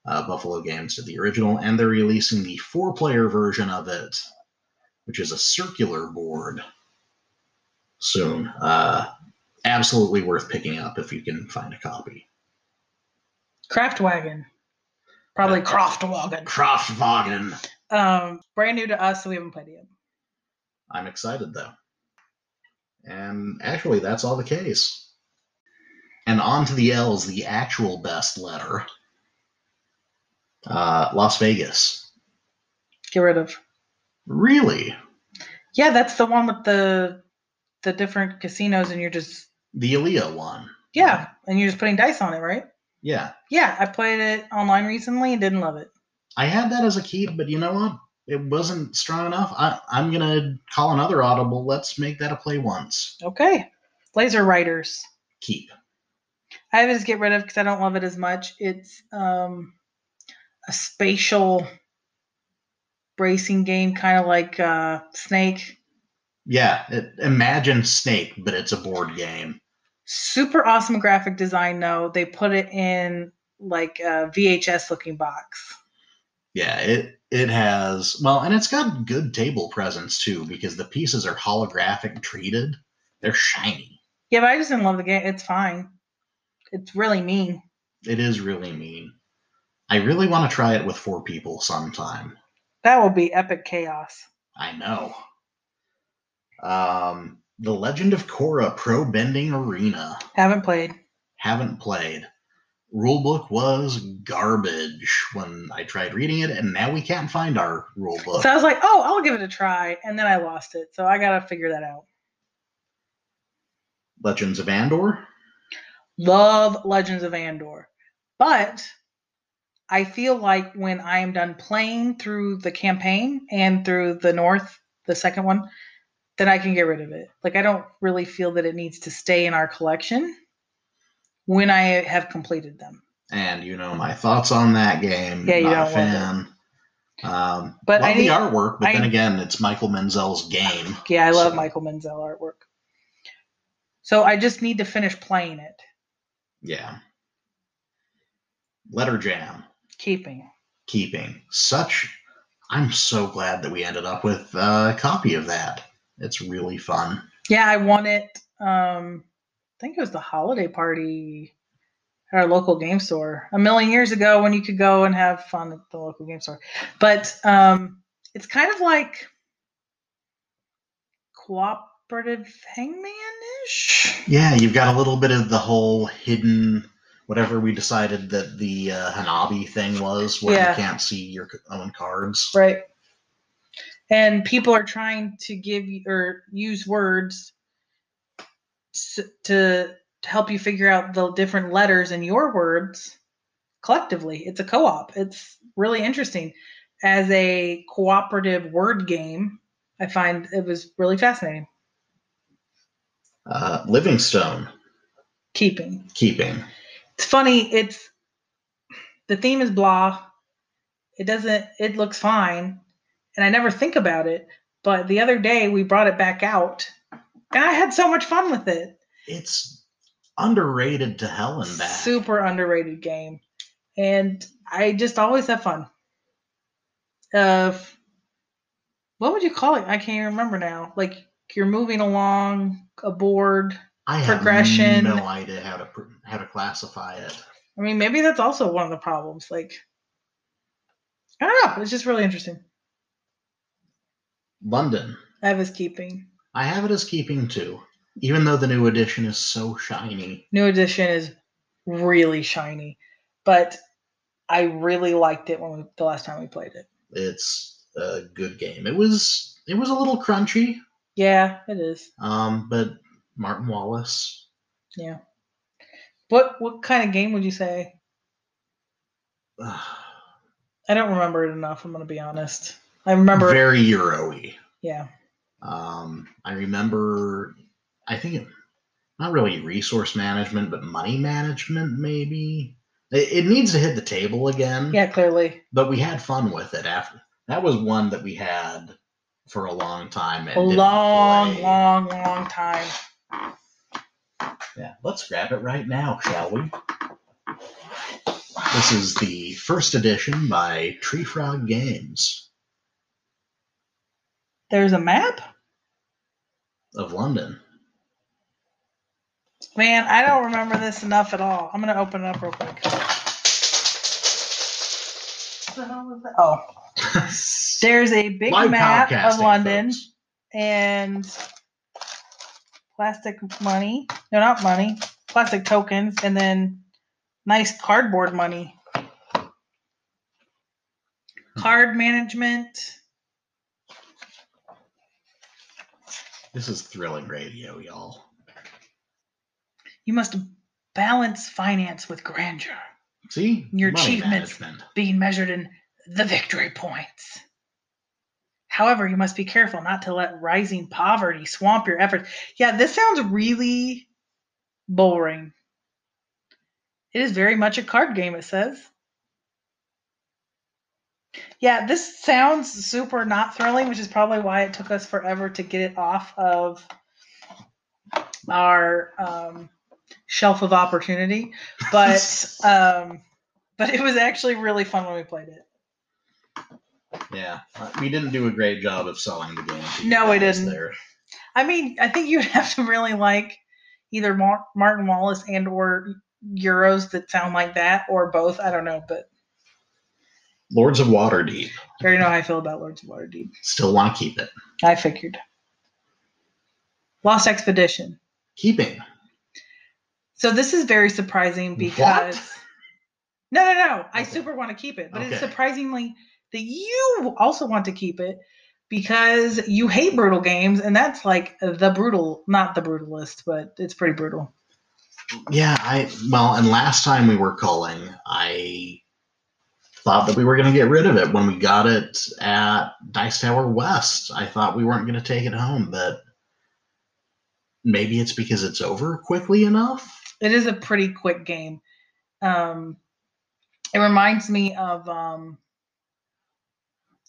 Uh, Buffalo Games did the original, and they're releasing the four-player version of it, which is a circular board soon. Uh, absolutely worth picking up if you can find a copy. Craftwagon. Probably Uh, Craftwagon. Kraftwagen. Um, brand new to us, so we haven't played it yet. I'm excited though. And actually, that's all the case. And on to the L's, the actual best letter. Uh, Las Vegas. Get rid of. Really? Yeah, that's the one with the the different casinos, and you're just The alea one. yeah, and you're just putting dice on it, right? Yeah. Yeah, I played it online recently and didn't love it. I had that as a keep, but you know what? It wasn't strong enough. I, I'm going to call another audible. Let's make that a play once. Okay, Laser Riders. Keep. I have as get rid of because I don't love it as much. It's um, a spatial racing game, kind of like uh, Snake. Yeah. It, imagine Snake, but it's a board game. Super awesome graphic design, though. They put it in like a VHS looking box. Yeah, it it has well, and it's got good table presence too because the pieces are holographic treated. They're shiny. Yeah, but I just didn't love the game. It's fine. It's really mean. It is really mean. I really want to try it with four people sometime. That will be epic chaos. I know. Um, The Legend of Korra Pro Bending Arena. Haven't played. Haven't played. Rulebook was garbage when I tried reading it, and now we can't find our rulebook. So I was like, oh, I'll give it a try. And then I lost it. So I got to figure that out. Legends of Andor. Love Legends of Andor. But I feel like when I am done playing through the campaign and through the North, the second one, then I can get rid of it. Like, I don't really feel that it needs to stay in our collection when I have completed them. and you know my thoughts on that game. Yeah, you not a don't love it. fan. Um, But love I the need- artwork, but I- then again, it's Michael Menzel's game. Yeah, I love So- Michael Menzel artwork. So I just need to finish playing it. Yeah. Letter Jam, Keeping. keeping such. I'm so glad that we ended up with a copy of that. It's really fun. Yeah, I won it. Um, I think it was the holiday party at our local game store a million years ago when you could go and have fun at the local game store. But um, it's kind of like cooperative hangman-ish. Yeah, you've got a little bit of the whole hidden, whatever we decided that the uh, Hanabi thing was, where Yeah. you can't see your own cards. Right. And people are trying to give you or use words to to help you figure out the different letters in your words collectively. It's a co-op. It's really interesting. As a cooperative word game, I find it was really fascinating. Uh, Livingstone, Keeping. keeping. It's funny, it's the theme is blah. It doesn't it looks fine. And I never think about it. But the other day we brought it back out and I had so much fun with it. It's underrated to hell and back. Super underrated game. And I just always have fun. of what would you call it? I can't even remember now. Like you're moving along a board. I have Progression. no idea how to how to classify it. I mean, maybe that's also one of the problems. Like, I don't know. It's just really interesting. London. I have his keeping. I have it as keeping too, even though the new edition is so shiny. New edition is really shiny, but I really liked it when we, the last time we played it. It's a good game. It was it was a little crunchy, Yeah, it is. um, but Martin Wallace. Yeah. What what kind of game would you say? <sighs> I don't remember it enough. I'm gonna be honest. I remember. very Euro-y. yeah. Um, I remember, I think, it, not really resource management, but money management, maybe. It, it needs to hit the table again. Yeah. Clearly. But we had fun with it after. That was one that we had for a long time. And A long, play. long, long time. Yeah, let's grab it right now, shall we? This is the first edition by Tree Frog Games There's a map. of London. Man, I don't remember this enough at all. I'm gonna open it up real quick. What the hell is that? Oh, <laughs> there's a big Live map of London folks. and plastic money. No, not money. Plastic tokens, and then nice cardboard money. Card management. This is thrilling radio, y'all. You must balance finance with grandeur, See? Your Money achievements. management. being measured in the victory points. However, you must be careful not to let rising poverty swamp your efforts. Yeah, this sounds really boring. It is very much a card game, it says. Yeah, this sounds super not thrilling, which is probably why it took us forever to get it off of our um, shelf of opportunity. But <laughs> um, but it was actually really fun when we played it. Yeah. We didn't do a great job of selling the game. No, we didn't. There. I mean, I think you'd <laughs> have to really like either Mar- Martin Wallace and or Euros that sound like that, or both. I don't know, but Lords of Waterdeep. you already know how I feel about Lords of Waterdeep. Still want to keep it. I figured. Lost Expedition. Keeping. So this is very surprising because no, no, no. I Okay. super want to keep it, but it's surprisingly that you also want to keep it because you hate brutal games, and that's like the brutal, not the brutalist, but it's pretty brutal. Yeah, I well, and last time we were calling, I thought that we were going to get rid of it when we got it at Dice Tower West. I thought we weren't going to take it home, but maybe it's because it's over quickly enough. It is a pretty quick game. Um, it reminds me of um,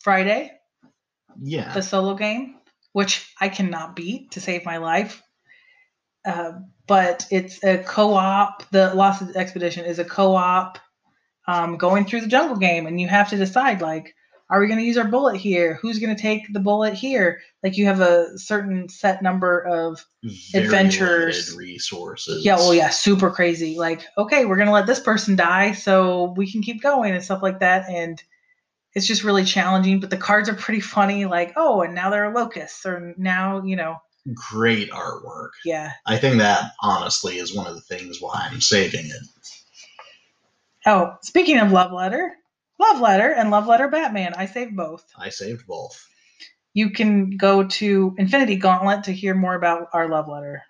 Friday, Yeah. the solo game, which I cannot beat to save my life. Uh, but it's a co-op. The Lost Expedition is a co-op um, going through the jungle game, and you have to decide like, are we going to use our bullet here? Who's going to take the bullet here? Like you have a certain set number of Very adventures. resources. yeah, well, yeah, super crazy. Like, okay, we're gonna let this person die so we can keep going and stuff like that. And it's just really challenging. But the cards are pretty funny. Like, oh, and now there are locusts, or now you know, Great artwork. yeah. I think that honestly is one of the things why I'm saving it. Oh, speaking of love letter, love letter and love letter Batman, I saved both. I saved both. You can go to Infinity Gauntlet to hear more about our love letter.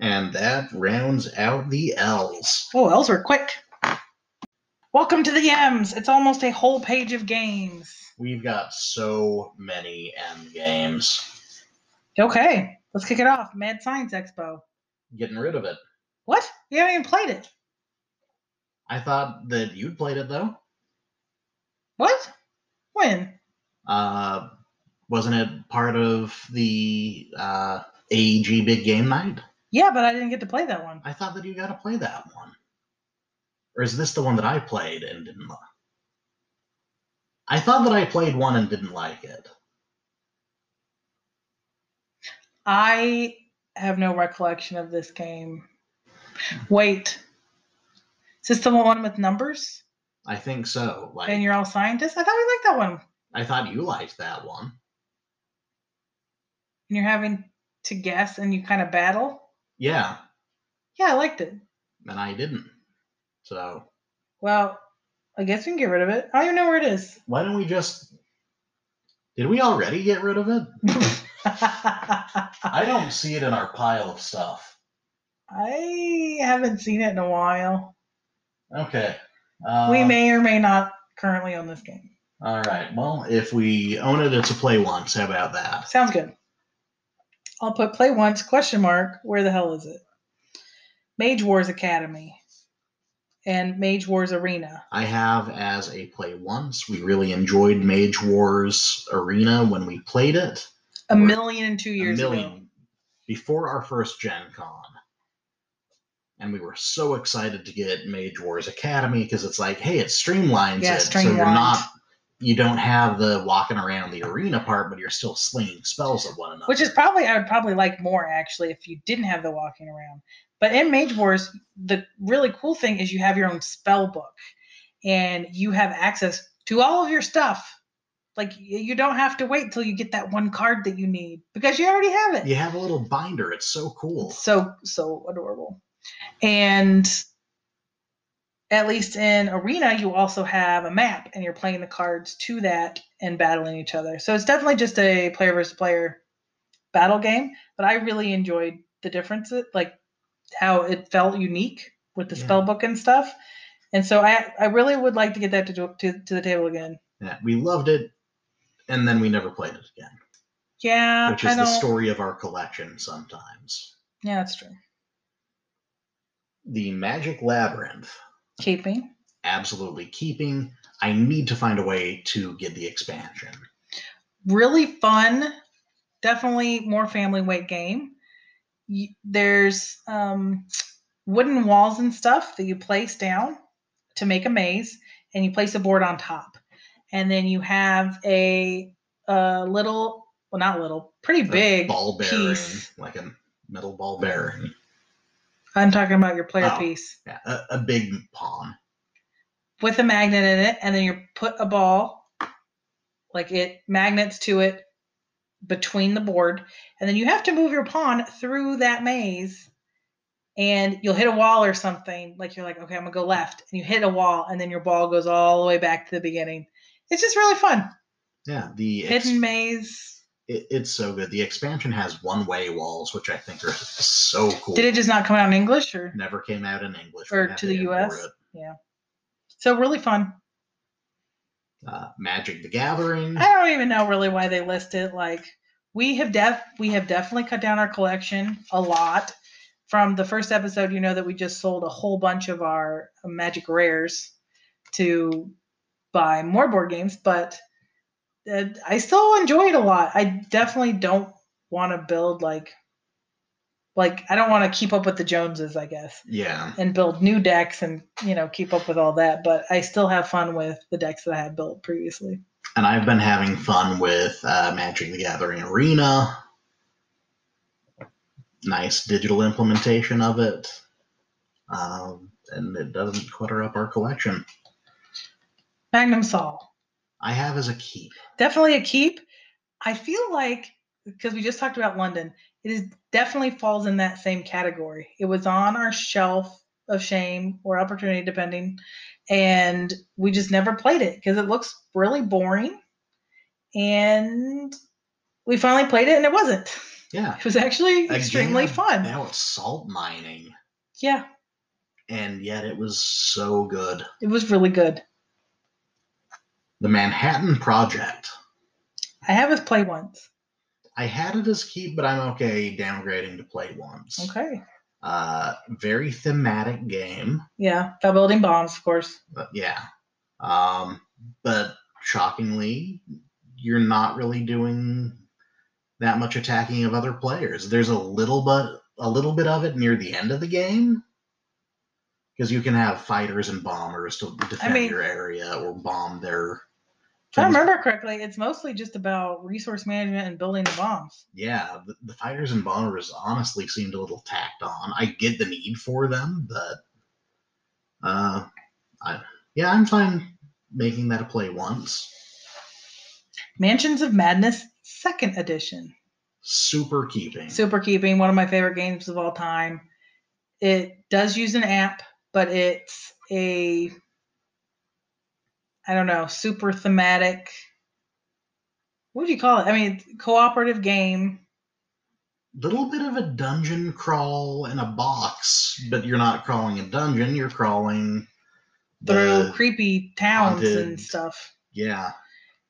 And that rounds out the L's. Oh, L's were quick. Welcome to the M's. It's almost a whole page of games. We've got so many end games. Okay, let's kick it off. Mad Science Expo. Getting rid of it. What? You haven't even played it. I thought that you'd played it though. What? When? Uh, wasn't it part of the uh, AEG Big Game Night? Yeah, but I didn't get to play that one. I thought that you got to play that one. Or is this the one that I played and didn't? lo- I thought that I played one and didn't like it. I have no recollection of this game. Wait. Is this the one with numbers? I think so. Like And you're all scientists? I thought we liked that one. I thought you liked that one. And you're having to guess and you kind of battle? Yeah, Yeah, I liked it. and I didn't. So Well, I guess we can get rid of it. I don't even know where it is. why don't we just? Did we already get rid of it? <laughs> I don't see it in our pile of stuff. I haven't seen it in a while. Okay. Uh, we may or may not currently own this game. All right. Well, if we own it, it's a play once. How about that? Sounds good. I'll put play once question mark. Where the hell is it? Mage Wars Academy and Mage Wars Arena. I have as a play once. We really enjoyed Mage Wars Arena when we played it. A million and two years a million ago. before our first Gen Con. And we were so excited to get Mage Wars Academy because it's like, hey, it streamlines Yeah, it. So you're not you don't have the walking around the arena part, but you're still slinging spells at one another. Which is probably I would probably like more actually if you didn't have the walking around. But in Mage Wars, the really cool thing is you have your own spell book and you have access to all of your stuff. Like you don't have to wait till you get that one card that you need because you already have it. you have a little binder. It's so cool. so so adorable and at least in arena you also have a map and you're playing the cards to that and battling each other. So it's definitely just a player versus player battle game but i really enjoyed the difference like how it felt unique with the Yeah. spell book and stuff. And so i i really would like to get that to, to, to the table again. Yeah, we loved it, and then we never played it again, yeah which is the story of our collection sometimes. yeah that's true The Magic Labyrinth, keeping absolutely keeping. I need to find a way to get the expansion. really fun definitely more family weight game there's um, wooden walls and stuff that you place down to make a maze and you place a board on top and then you have a, a little well not little pretty big ball bearing, piece like a metal ball bearing. I'm talking about your player Oh. piece Yeah, a, a big pawn. with a magnet in it and then you put a ball like it magnets to it between the board and then you have to move your pawn through that maze and you'll hit a wall or something like you're like okay i'm gonna go left and you hit a wall and then your ball goes all the way back to the beginning it's just really fun Yeah, the ex- hidden maze it, it's so good. The expansion has one-way walls, which I think are <laughs> so cool. did it just not come out in english or never came out in English Or to the US? it. so really fun Uh, Magic the Gathering. I don't even know really why they list it. Like we have def we have definitely cut down our collection a lot. From the first episode, you know that we just sold a whole bunch of our magic rares to buy more board games, but uh, I still enjoy it a lot. I definitely don't want to build like like I don't want to keep up with the Joneses, I guess, Yeah, and build new decks and you know keep up with all that. But I still have fun with the decks that I had built previously. and I've been having fun with uh, Magic the Gathering Arena. Nice digital implementation of it, um, and it doesn't clutter up our collection. Magnum Sal. I have as a keep. definitely a keep. I feel like because we just talked about London, it is definitely falls in that same category. It was on our shelf of shame or opportunity, depending, and we just never played it because it looks really boring. And we finally played it, and it wasn't. Yeah, It was actually extremely fun. Now it's salt mining, Yeah, and yet it was so good. it was really good. The Manhattan Project. I have us play once. I had it as keep, but I'm okay downgrading to play once. Okay. Uh, very thematic game, Yeah, about building bombs, of course. but yeah. Um, but shockingly, you're not really doing that much attacking of other players. There's a little but a little bit of it near the end of the game. Because you can have fighters and bombers to defend mean- your area or bomb their If I remember correctly, it's mostly just about resource management and building the bombs. Yeah, the, the fighters and bombers honestly seemed a little tacked on. I get the need for them, but uh, I, yeah, I'm fine making that a play once. Mansions of Madness Second Edition. Super keeping. Super Keeping, one of my favorite games of all time. It does use an app, but it's a I don't know, super thematic. What do you call it? I mean, cooperative game. Little bit of a dungeon crawl in a box, but you're not crawling a dungeon. You're crawling through creepy towns haunted- and stuff. yeah,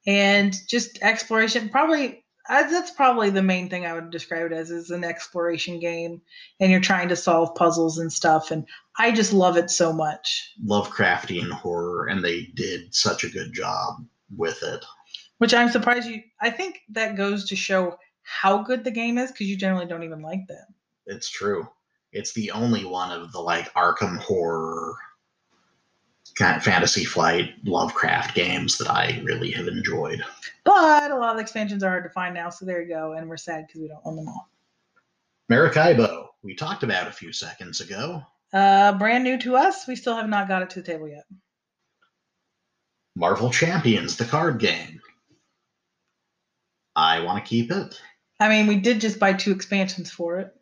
And just exploration. Probably I, that's probably the main thing I would describe it as is an exploration game, and you're trying to solve puzzles and stuff. And I just love it so much. Lovecraftian horror, and they did such a good job with it. Which I'm surprised you. I think that goes to show how good the game is because you generally don't even like them. It's true. It's the only one of the like Arkham horror kind of fantasy flight Lovecraft games that I really have enjoyed. But a lot of the expansions are hard to find now, so there you go. And we're sad because we don't own them all. Maracaibo, we talked about a few seconds ago. Uh, brand new to us. We still have not got it to the table yet. Marvel Champions, the card game. I want to keep it. I mean, we did just buy two expansions for it.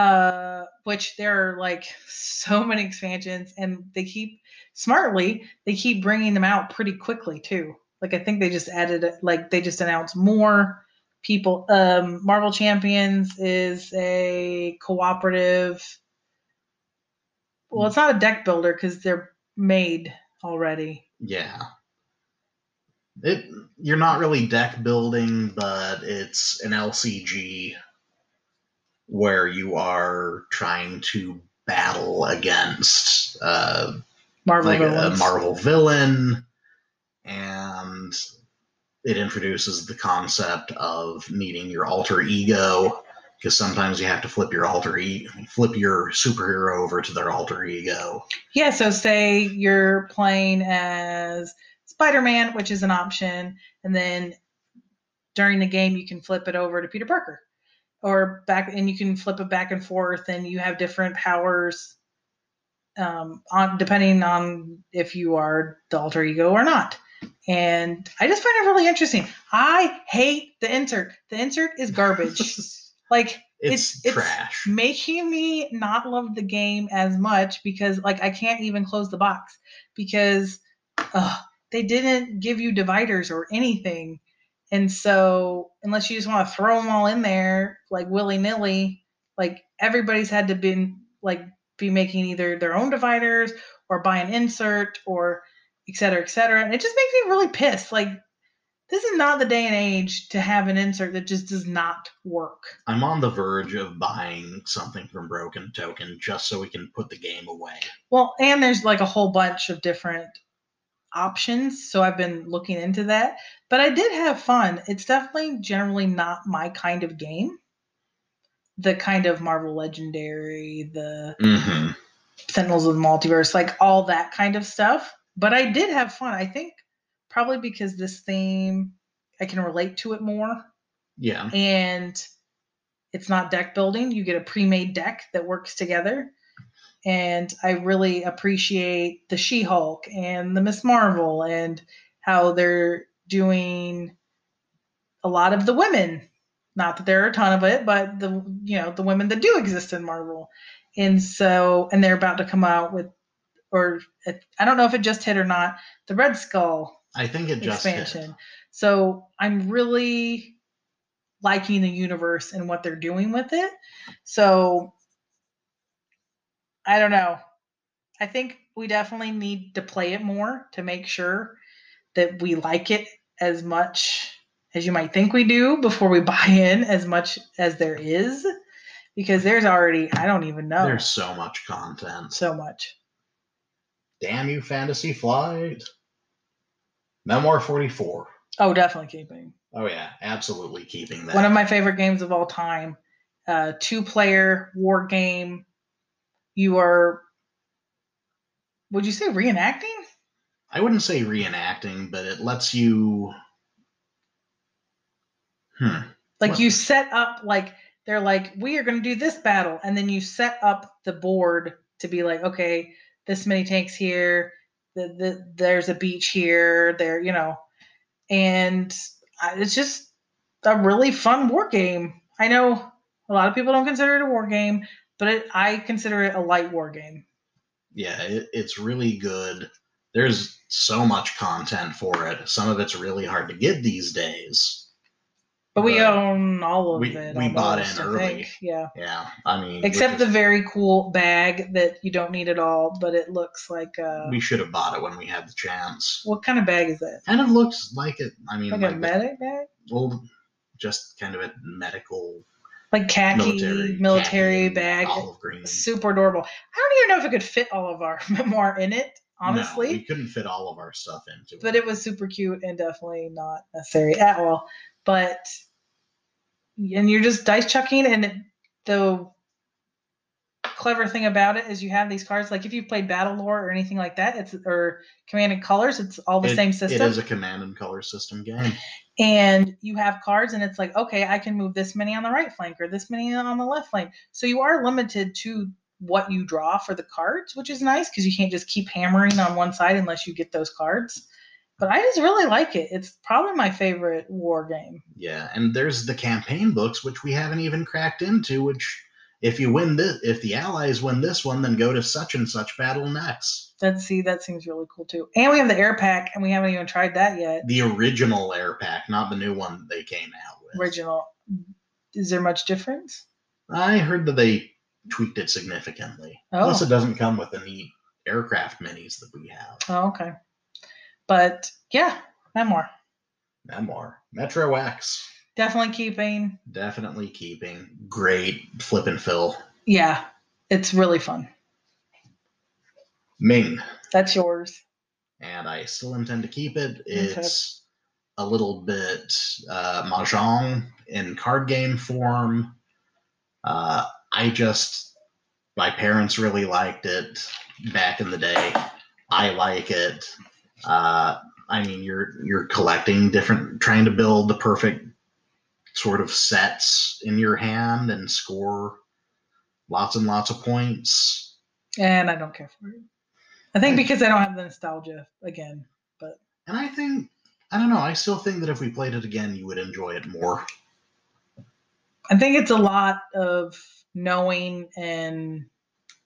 Uh, which there are like so many expansions, and they keep smartly they keep bringing them out pretty quickly too. Like I think they just added like they just announced more people. Um, Marvel Champions is a cooperative. Well, it's not a deck builder because they're made already. Yeah. It you're not really deck building, but it's an LCG where you are trying to battle against uh, Marvel like a. Marvel villain, and it introduces the concept of needing your alter ego because sometimes you have to flip your alter e- flip your superhero over to their alter ego. Yeah, so say you're playing as Spider Man, which is an option, and then during the game you can flip it over to Peter Parker. Or back and you can flip it back and forth and you have different powers um on depending on if you are the alter ego or not. And I just find it really interesting. I hate the insert. The insert is garbage. <laughs> like It's, It's- it's- trash. making me not love the game as much because like I can't even close the box because ugh, they didn't give you dividers or anything. And so unless you just want to throw them all in there like willy nilly, like everybody's had to be like be making either their own dividers or buy an insert or et cetera, et cetera. And it just makes me really pissed. Like this is not the day and age to have an insert that just does not work. I'm on the verge of buying something from Broken Token just so we can put the game away. Well, and there's like a whole bunch of different options. So I've been looking into that. But I did have fun. It's definitely generally not my kind of game. The kind of Marvel Legendary, the Mm-hmm. Sentinels of the Multiverse, like all that kind of stuff. But I did have fun. I think probably because this theme, I can relate to it more Yeah. and it's not deck building. You get a pre-made deck that works together. And I really appreciate the She-Hulk and the Miss Marvel and how they're doing a lot of the women. Not that there are a ton of it, but the you know the women that do exist in Marvel, and so and they're about to come out with, or I don't know if it just hit or not, the Red Skull I think it just expansion. hit. So I'm really liking the universe and what they're doing with it. So I don't know. I think we definitely need to play it more to make sure that we like it as much as you might think we do before we <laughs> buy in as much as there is because there's already I don't even know There's so much content. so much. Damn you, Fantasy Flight. Memoir 44. Oh, definitely keeping. Oh, yeah. Absolutely keeping that. one of my favorite games of all time. Uh, two player war game. You are, would you say reenacting? I wouldn't say reenacting, but it lets you. Hmm. Like What? you set up like they're like we are going to do this battle, and then you set up the board to be like, okay, this many tanks here. The, the, there's a beach here. There, you know, and I- it's just a really fun war game. I know a lot of people don't consider it a war game, but it, I consider it a light war game. Yeah, it, it's really good. There's so much content for it. Some of it's really hard to get these days. But we own all of we- it. we bought almost, in I early. think. Yeah. Yeah, I mean, Except the very cool bag that you don't need at all, but it looks like uh we should have bought it when we had the chance. what kind of bag is that? Kind of looks like it. I mean, Like like, a the- medic bag? well, just kind of a medical Like khaki military, military, khaki bag. olive green. Super adorable. I don't even know if it could fit all of our <laughs> memoir in it, honestly. no, we couldn't fit all of our stuff into it. but it was super cute and definitely not necessary at all. But and you're just dice chucking, and it, the clever thing about it is you have these cards. Like if you've played BattleLore or anything like that, it's or Command and Colors, it's all the It- same system. It is a command and color system game. <laughs> and you have cards and it's like okay i can move this many on the right flank or this many on the left flank. So you are limited to what you draw for the cards which is nice because you can't just keep hammering on one side unless you get those cards. But i just really like it. It's probably my favorite war game. Yeah, and there's the campaign books which we haven't even cracked into. Which, if you win this, if the allies win this one, then go to such and such battle next. that see that seems really cool too and we have the air pack and we haven't even tried that yet The original air pack, not the new one they came out with. original is there much difference I heard that they tweaked it significantly. Oh. Plus, it doesn't come with any aircraft minis that we have. oh okay but yeah memoir Memoir, Metro X, definitely keeping definitely keeping. Great flip and fill. yeah it's really fun Ming, that's yours and I still intend to keep it. It's a little bit uh, mahjong in card game form. Uh, I just, my parents really liked it back in the day. I like it. Uh, I mean, you're you're collecting different, trying to build the perfect sort of sets in your hand and score lots and lots of points. and I don't care for it. I think because I don't have the nostalgia again. But and I think, I don't know, I still think that if we played it again, you would enjoy it more. I think it's a lot of knowing and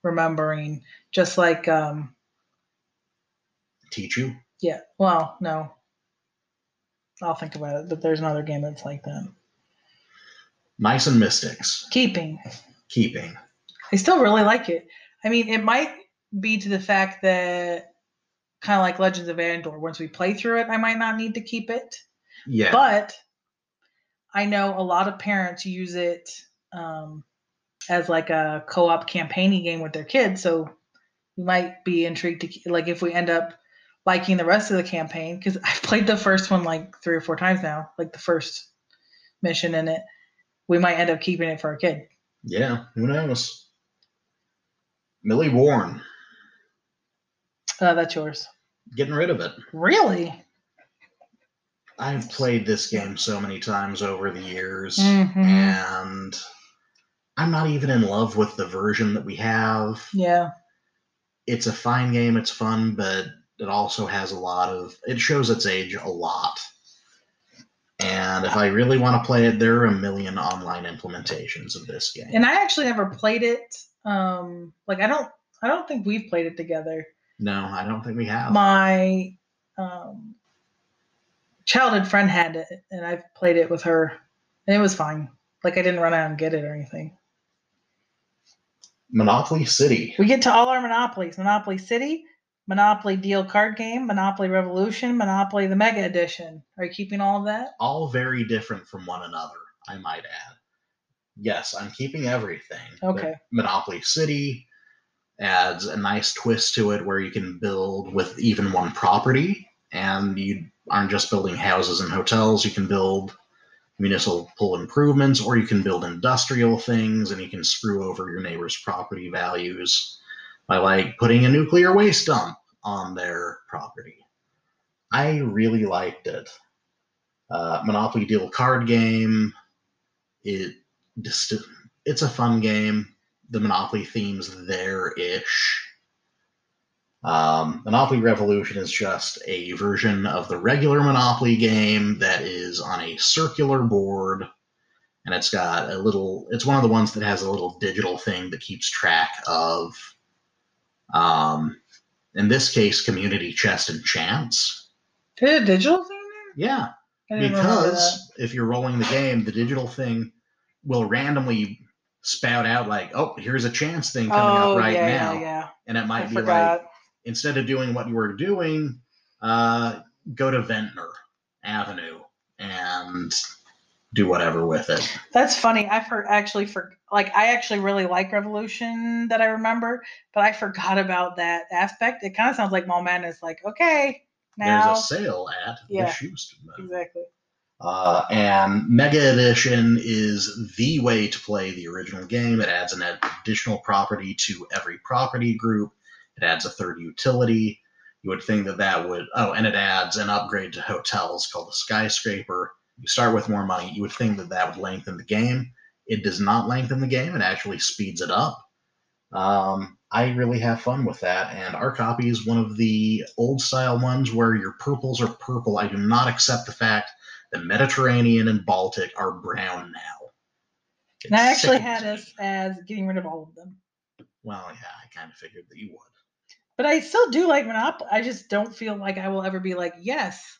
remembering, just like um Teach you. yeah. Well, no, I'll think about it. But there's another game that's like that. Mice and Mystics. Keeping. Keeping. I still really like it. I mean, it might be to the fact that kind of like Legends of Andor. Once we play through it, I might not need to keep it. Yeah. But I know a lot of parents use it um, as like a co-op campaigning game with their kids. So you might be intrigued to like if we end up liking the rest of the campaign because <laughs> I've played the first one like three or four times now, like the first mission in it. We might end up keeping it for a kid. yeah, who knows? Mille Bornes. Uh, that's yours. Getting rid of it. Really? I've played this game so many times over the years, Mhm. and I'm not even in love with the version that we have. Yeah. It's a fine game, it's fun, but it also has a lot of. It shows its age a lot. And if I really want to play it, there are a million online implementations of this game. And I actually never played it. Um, like I don't, I don't think we've played it together. no, I don't think we have. my um, childhood friend had it, and I've played it with her, and it was fine. Like I didn't run out and get it or anything. Monopoly City. We get to all our monopolies: Monopoly City, Monopoly Deal Card Game, Monopoly Revolution, Monopoly the Mega Edition. Are you keeping all of that? all very different from one another, I might add. Yes, I'm keeping everything. but Okay. Monopoly City adds a nice twist to it where you can build with even one property and you aren't just building houses and hotels, you can build municipal improvements or you can build industrial things and you can screw over your neighbor's property values by like putting a nuclear waste dump on their property. I really liked it. Uh, Monopoly Deal card game. It just it's a fun game. The Monopoly theme's there ish. Um, Monopoly Revolution is just a version of the regular Monopoly game that is on a circular board, and it's got a little. It's one of the ones that has a little digital thing that keeps track of, um, in this case, community chest and chance. Did a digital thing there? Yeah, I didn't remember that. because if you're rolling the game, the digital thing will randomly spout out like, "Oh, here's a chance thing coming oh up right yeah, now," yeah, yeah. and it might I be forgot. like instead of doing what you were doing, uh, go to Ventnor Avenue and do whatever with it. That's funny. I for actually for like I actually really like Revolution that I remember, but I forgot about that aspect. It kind of sounds like Mall Madness. Like okay, now There's a sale at Yeah. the Schuster. exactly. Uh, and Mega Edition is the way to play the original game. It adds an additional property to every property group. It adds a third utility. You would think that that would. Oh, and it adds an upgrade to hotels called the Skyscraper. You start with more money. You would think that that would lengthen the game. It does not lengthen the game. It actually speeds it up. Um, I really have fun with that. And our copy is one of the old style ones where your purples are purple. I do not accept the fact that Mediterranean and Baltic are brown now. And I actually had us as getting rid of all of them. Well, yeah, I kind of figured that you would. But I still do like Monopoly. I just don't feel like I will ever be like, yes,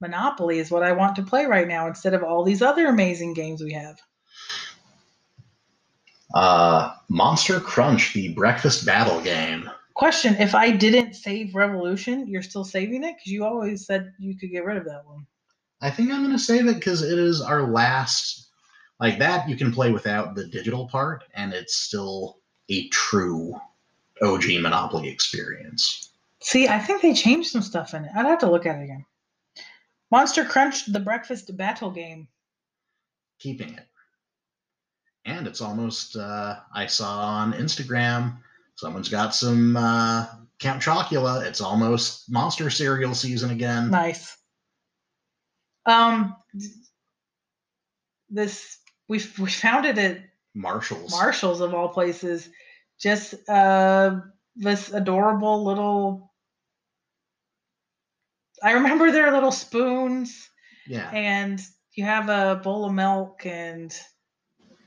Monopoly is what I want to play right now instead of all these other amazing games we have. Uh, Monster Crunch, the breakfast battle game. Question If I didn't save Revolution, you're still saving it? Because you always said you could get rid of that one. I think I'm going to save it because it is our last. Like that, you can play without the digital part, and it's still a true OG Monopoly experience. See, I think they changed some stuff in it. I'd have to look at it again. Monster Crunch, the breakfast battle game. Keeping it. And it's almost, uh, I saw on Instagram, someone's got some uh, Count Chocula. It's almost monster cereal season again. Nice. Um, this we we found it at Marshalls. Marshalls of all places. Just uh, this adorable little. I remember their little spoons, yeah. and you have a bowl of milk, and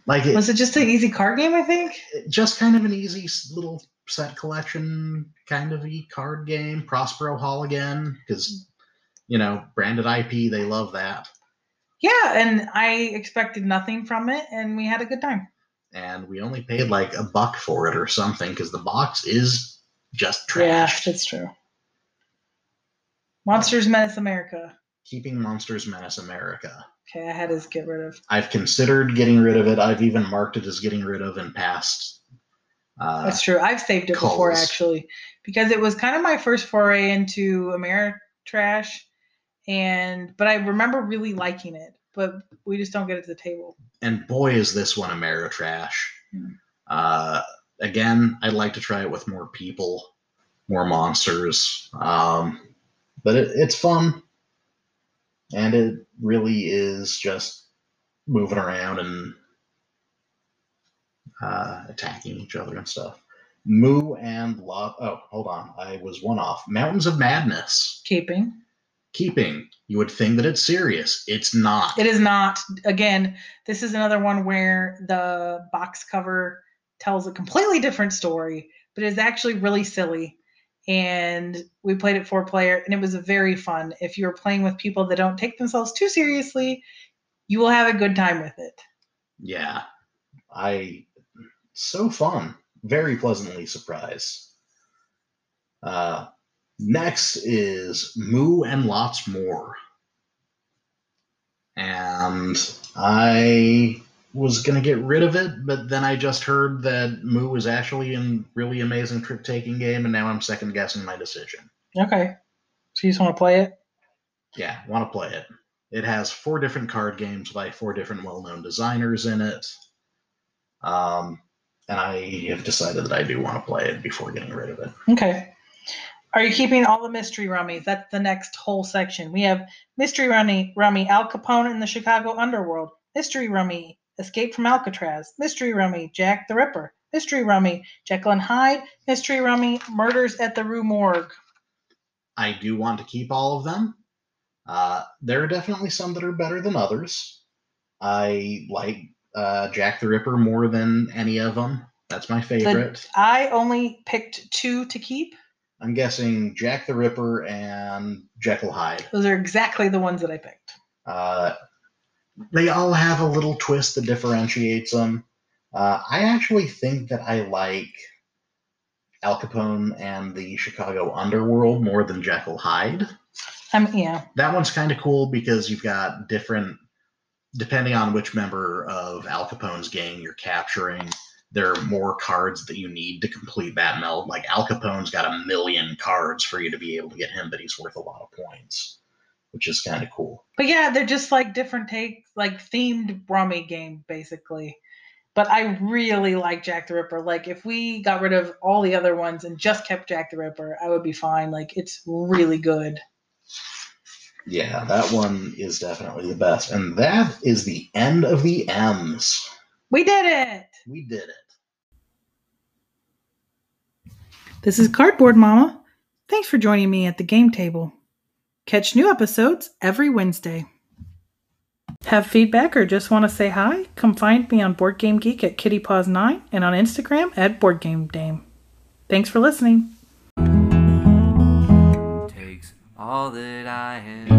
Like it, was it just an easy card game? I think. just kind of an easy little set collection kind of e card game. Prospero Hall again, because you know branded IP, they love that, Yeah, and I expected nothing from it, and we had a good time. and we only paid like a buck for it or something because the box is just Yeah, trash. that's true. Monsters Menace America. Keeping Monsters Menace America. Okay, I had to get rid of. I've considered getting rid of it. I've even marked it as getting rid of in past. Uh, That's true. I've saved it before actually, because it was kind of my first foray into Ameritrash, and but I remember really liking it. But we just don't get it to the table. and boy, is this one Ameritrash. Hmm. Uh, again, I'd like to try it with more people, more monsters. Um, but it, it's fun, and it really is just moving around and uh, attacking each other and stuff. Moo and Love. Oh, hold on. I was one off. Mountains of Madness. Keeping Keeping. You would think that it's serious. It's not. it is not. Again, this is another one where the box cover tells a completely different story, but it's actually really silly. And we played it four player, and it was very fun. If you're playing with people that don't take themselves too seriously, you will have a good time with it. Yeah. I so fun. Very pleasantly surprised. Uh next is Moo and Lots More. And I was gonna get rid of it, but then I just heard that Moo was actually in really amazing trick taking game, and now I'm second guessing my decision. Okay. So you just want to play it? Yeah, want to play it. It has four different card games by four different well-known designers in it. Um, and I have decided that I do want to play it before getting rid of it. Okay. Are you keeping all the mystery rummies? That's the next whole section. We have mystery rummy, rummy Al Capone in the Chicago underworld, mystery rummy Escape from Alcatraz, mystery rummy Jack the Ripper, mystery rummy Jekyll and Hyde, mystery rummy Murders at the Rue Morgue. I do want to keep all of them. Uh, there are definitely some that are better than others. I like uh, Jack the Ripper more than any of them. That's my favorite. I only picked two to keep. I'm guessing Jack the Ripper and Jekyll Hyde. Those are exactly the ones that I picked. Uh, they all have a little twist that differentiates them. Uh, I actually think that I like Al Capone and the Chicago underworld more than Jekyll Hyde. Um, yeah. That one's kind of cool because you've got different, depending on which member of Al Capone's gang you're capturing, there are more cards that you need to complete that meld. Like Al Capone's got a million cards for you to be able to get him, but he's worth a lot of points, which is kind of cool. But yeah, they're just like different takes, like themed rummy game, basically. But I really like Jack the Ripper. Like if we got rid of all the other ones and just kept Jack the Ripper, I would be fine. Like it's really good. Yeah, that one is definitely the best. And that is the end of the M's. We did it. We did it. This is Cardboard Mama. Thanks for joining me at the game table. Catch new episodes every Wednesday. Have feedback or just want to say hi? Come find me on Board Game Geek at KittyPaws9 and on Instagram at Board Game Dame. Thanks for listening. Takes all that I have.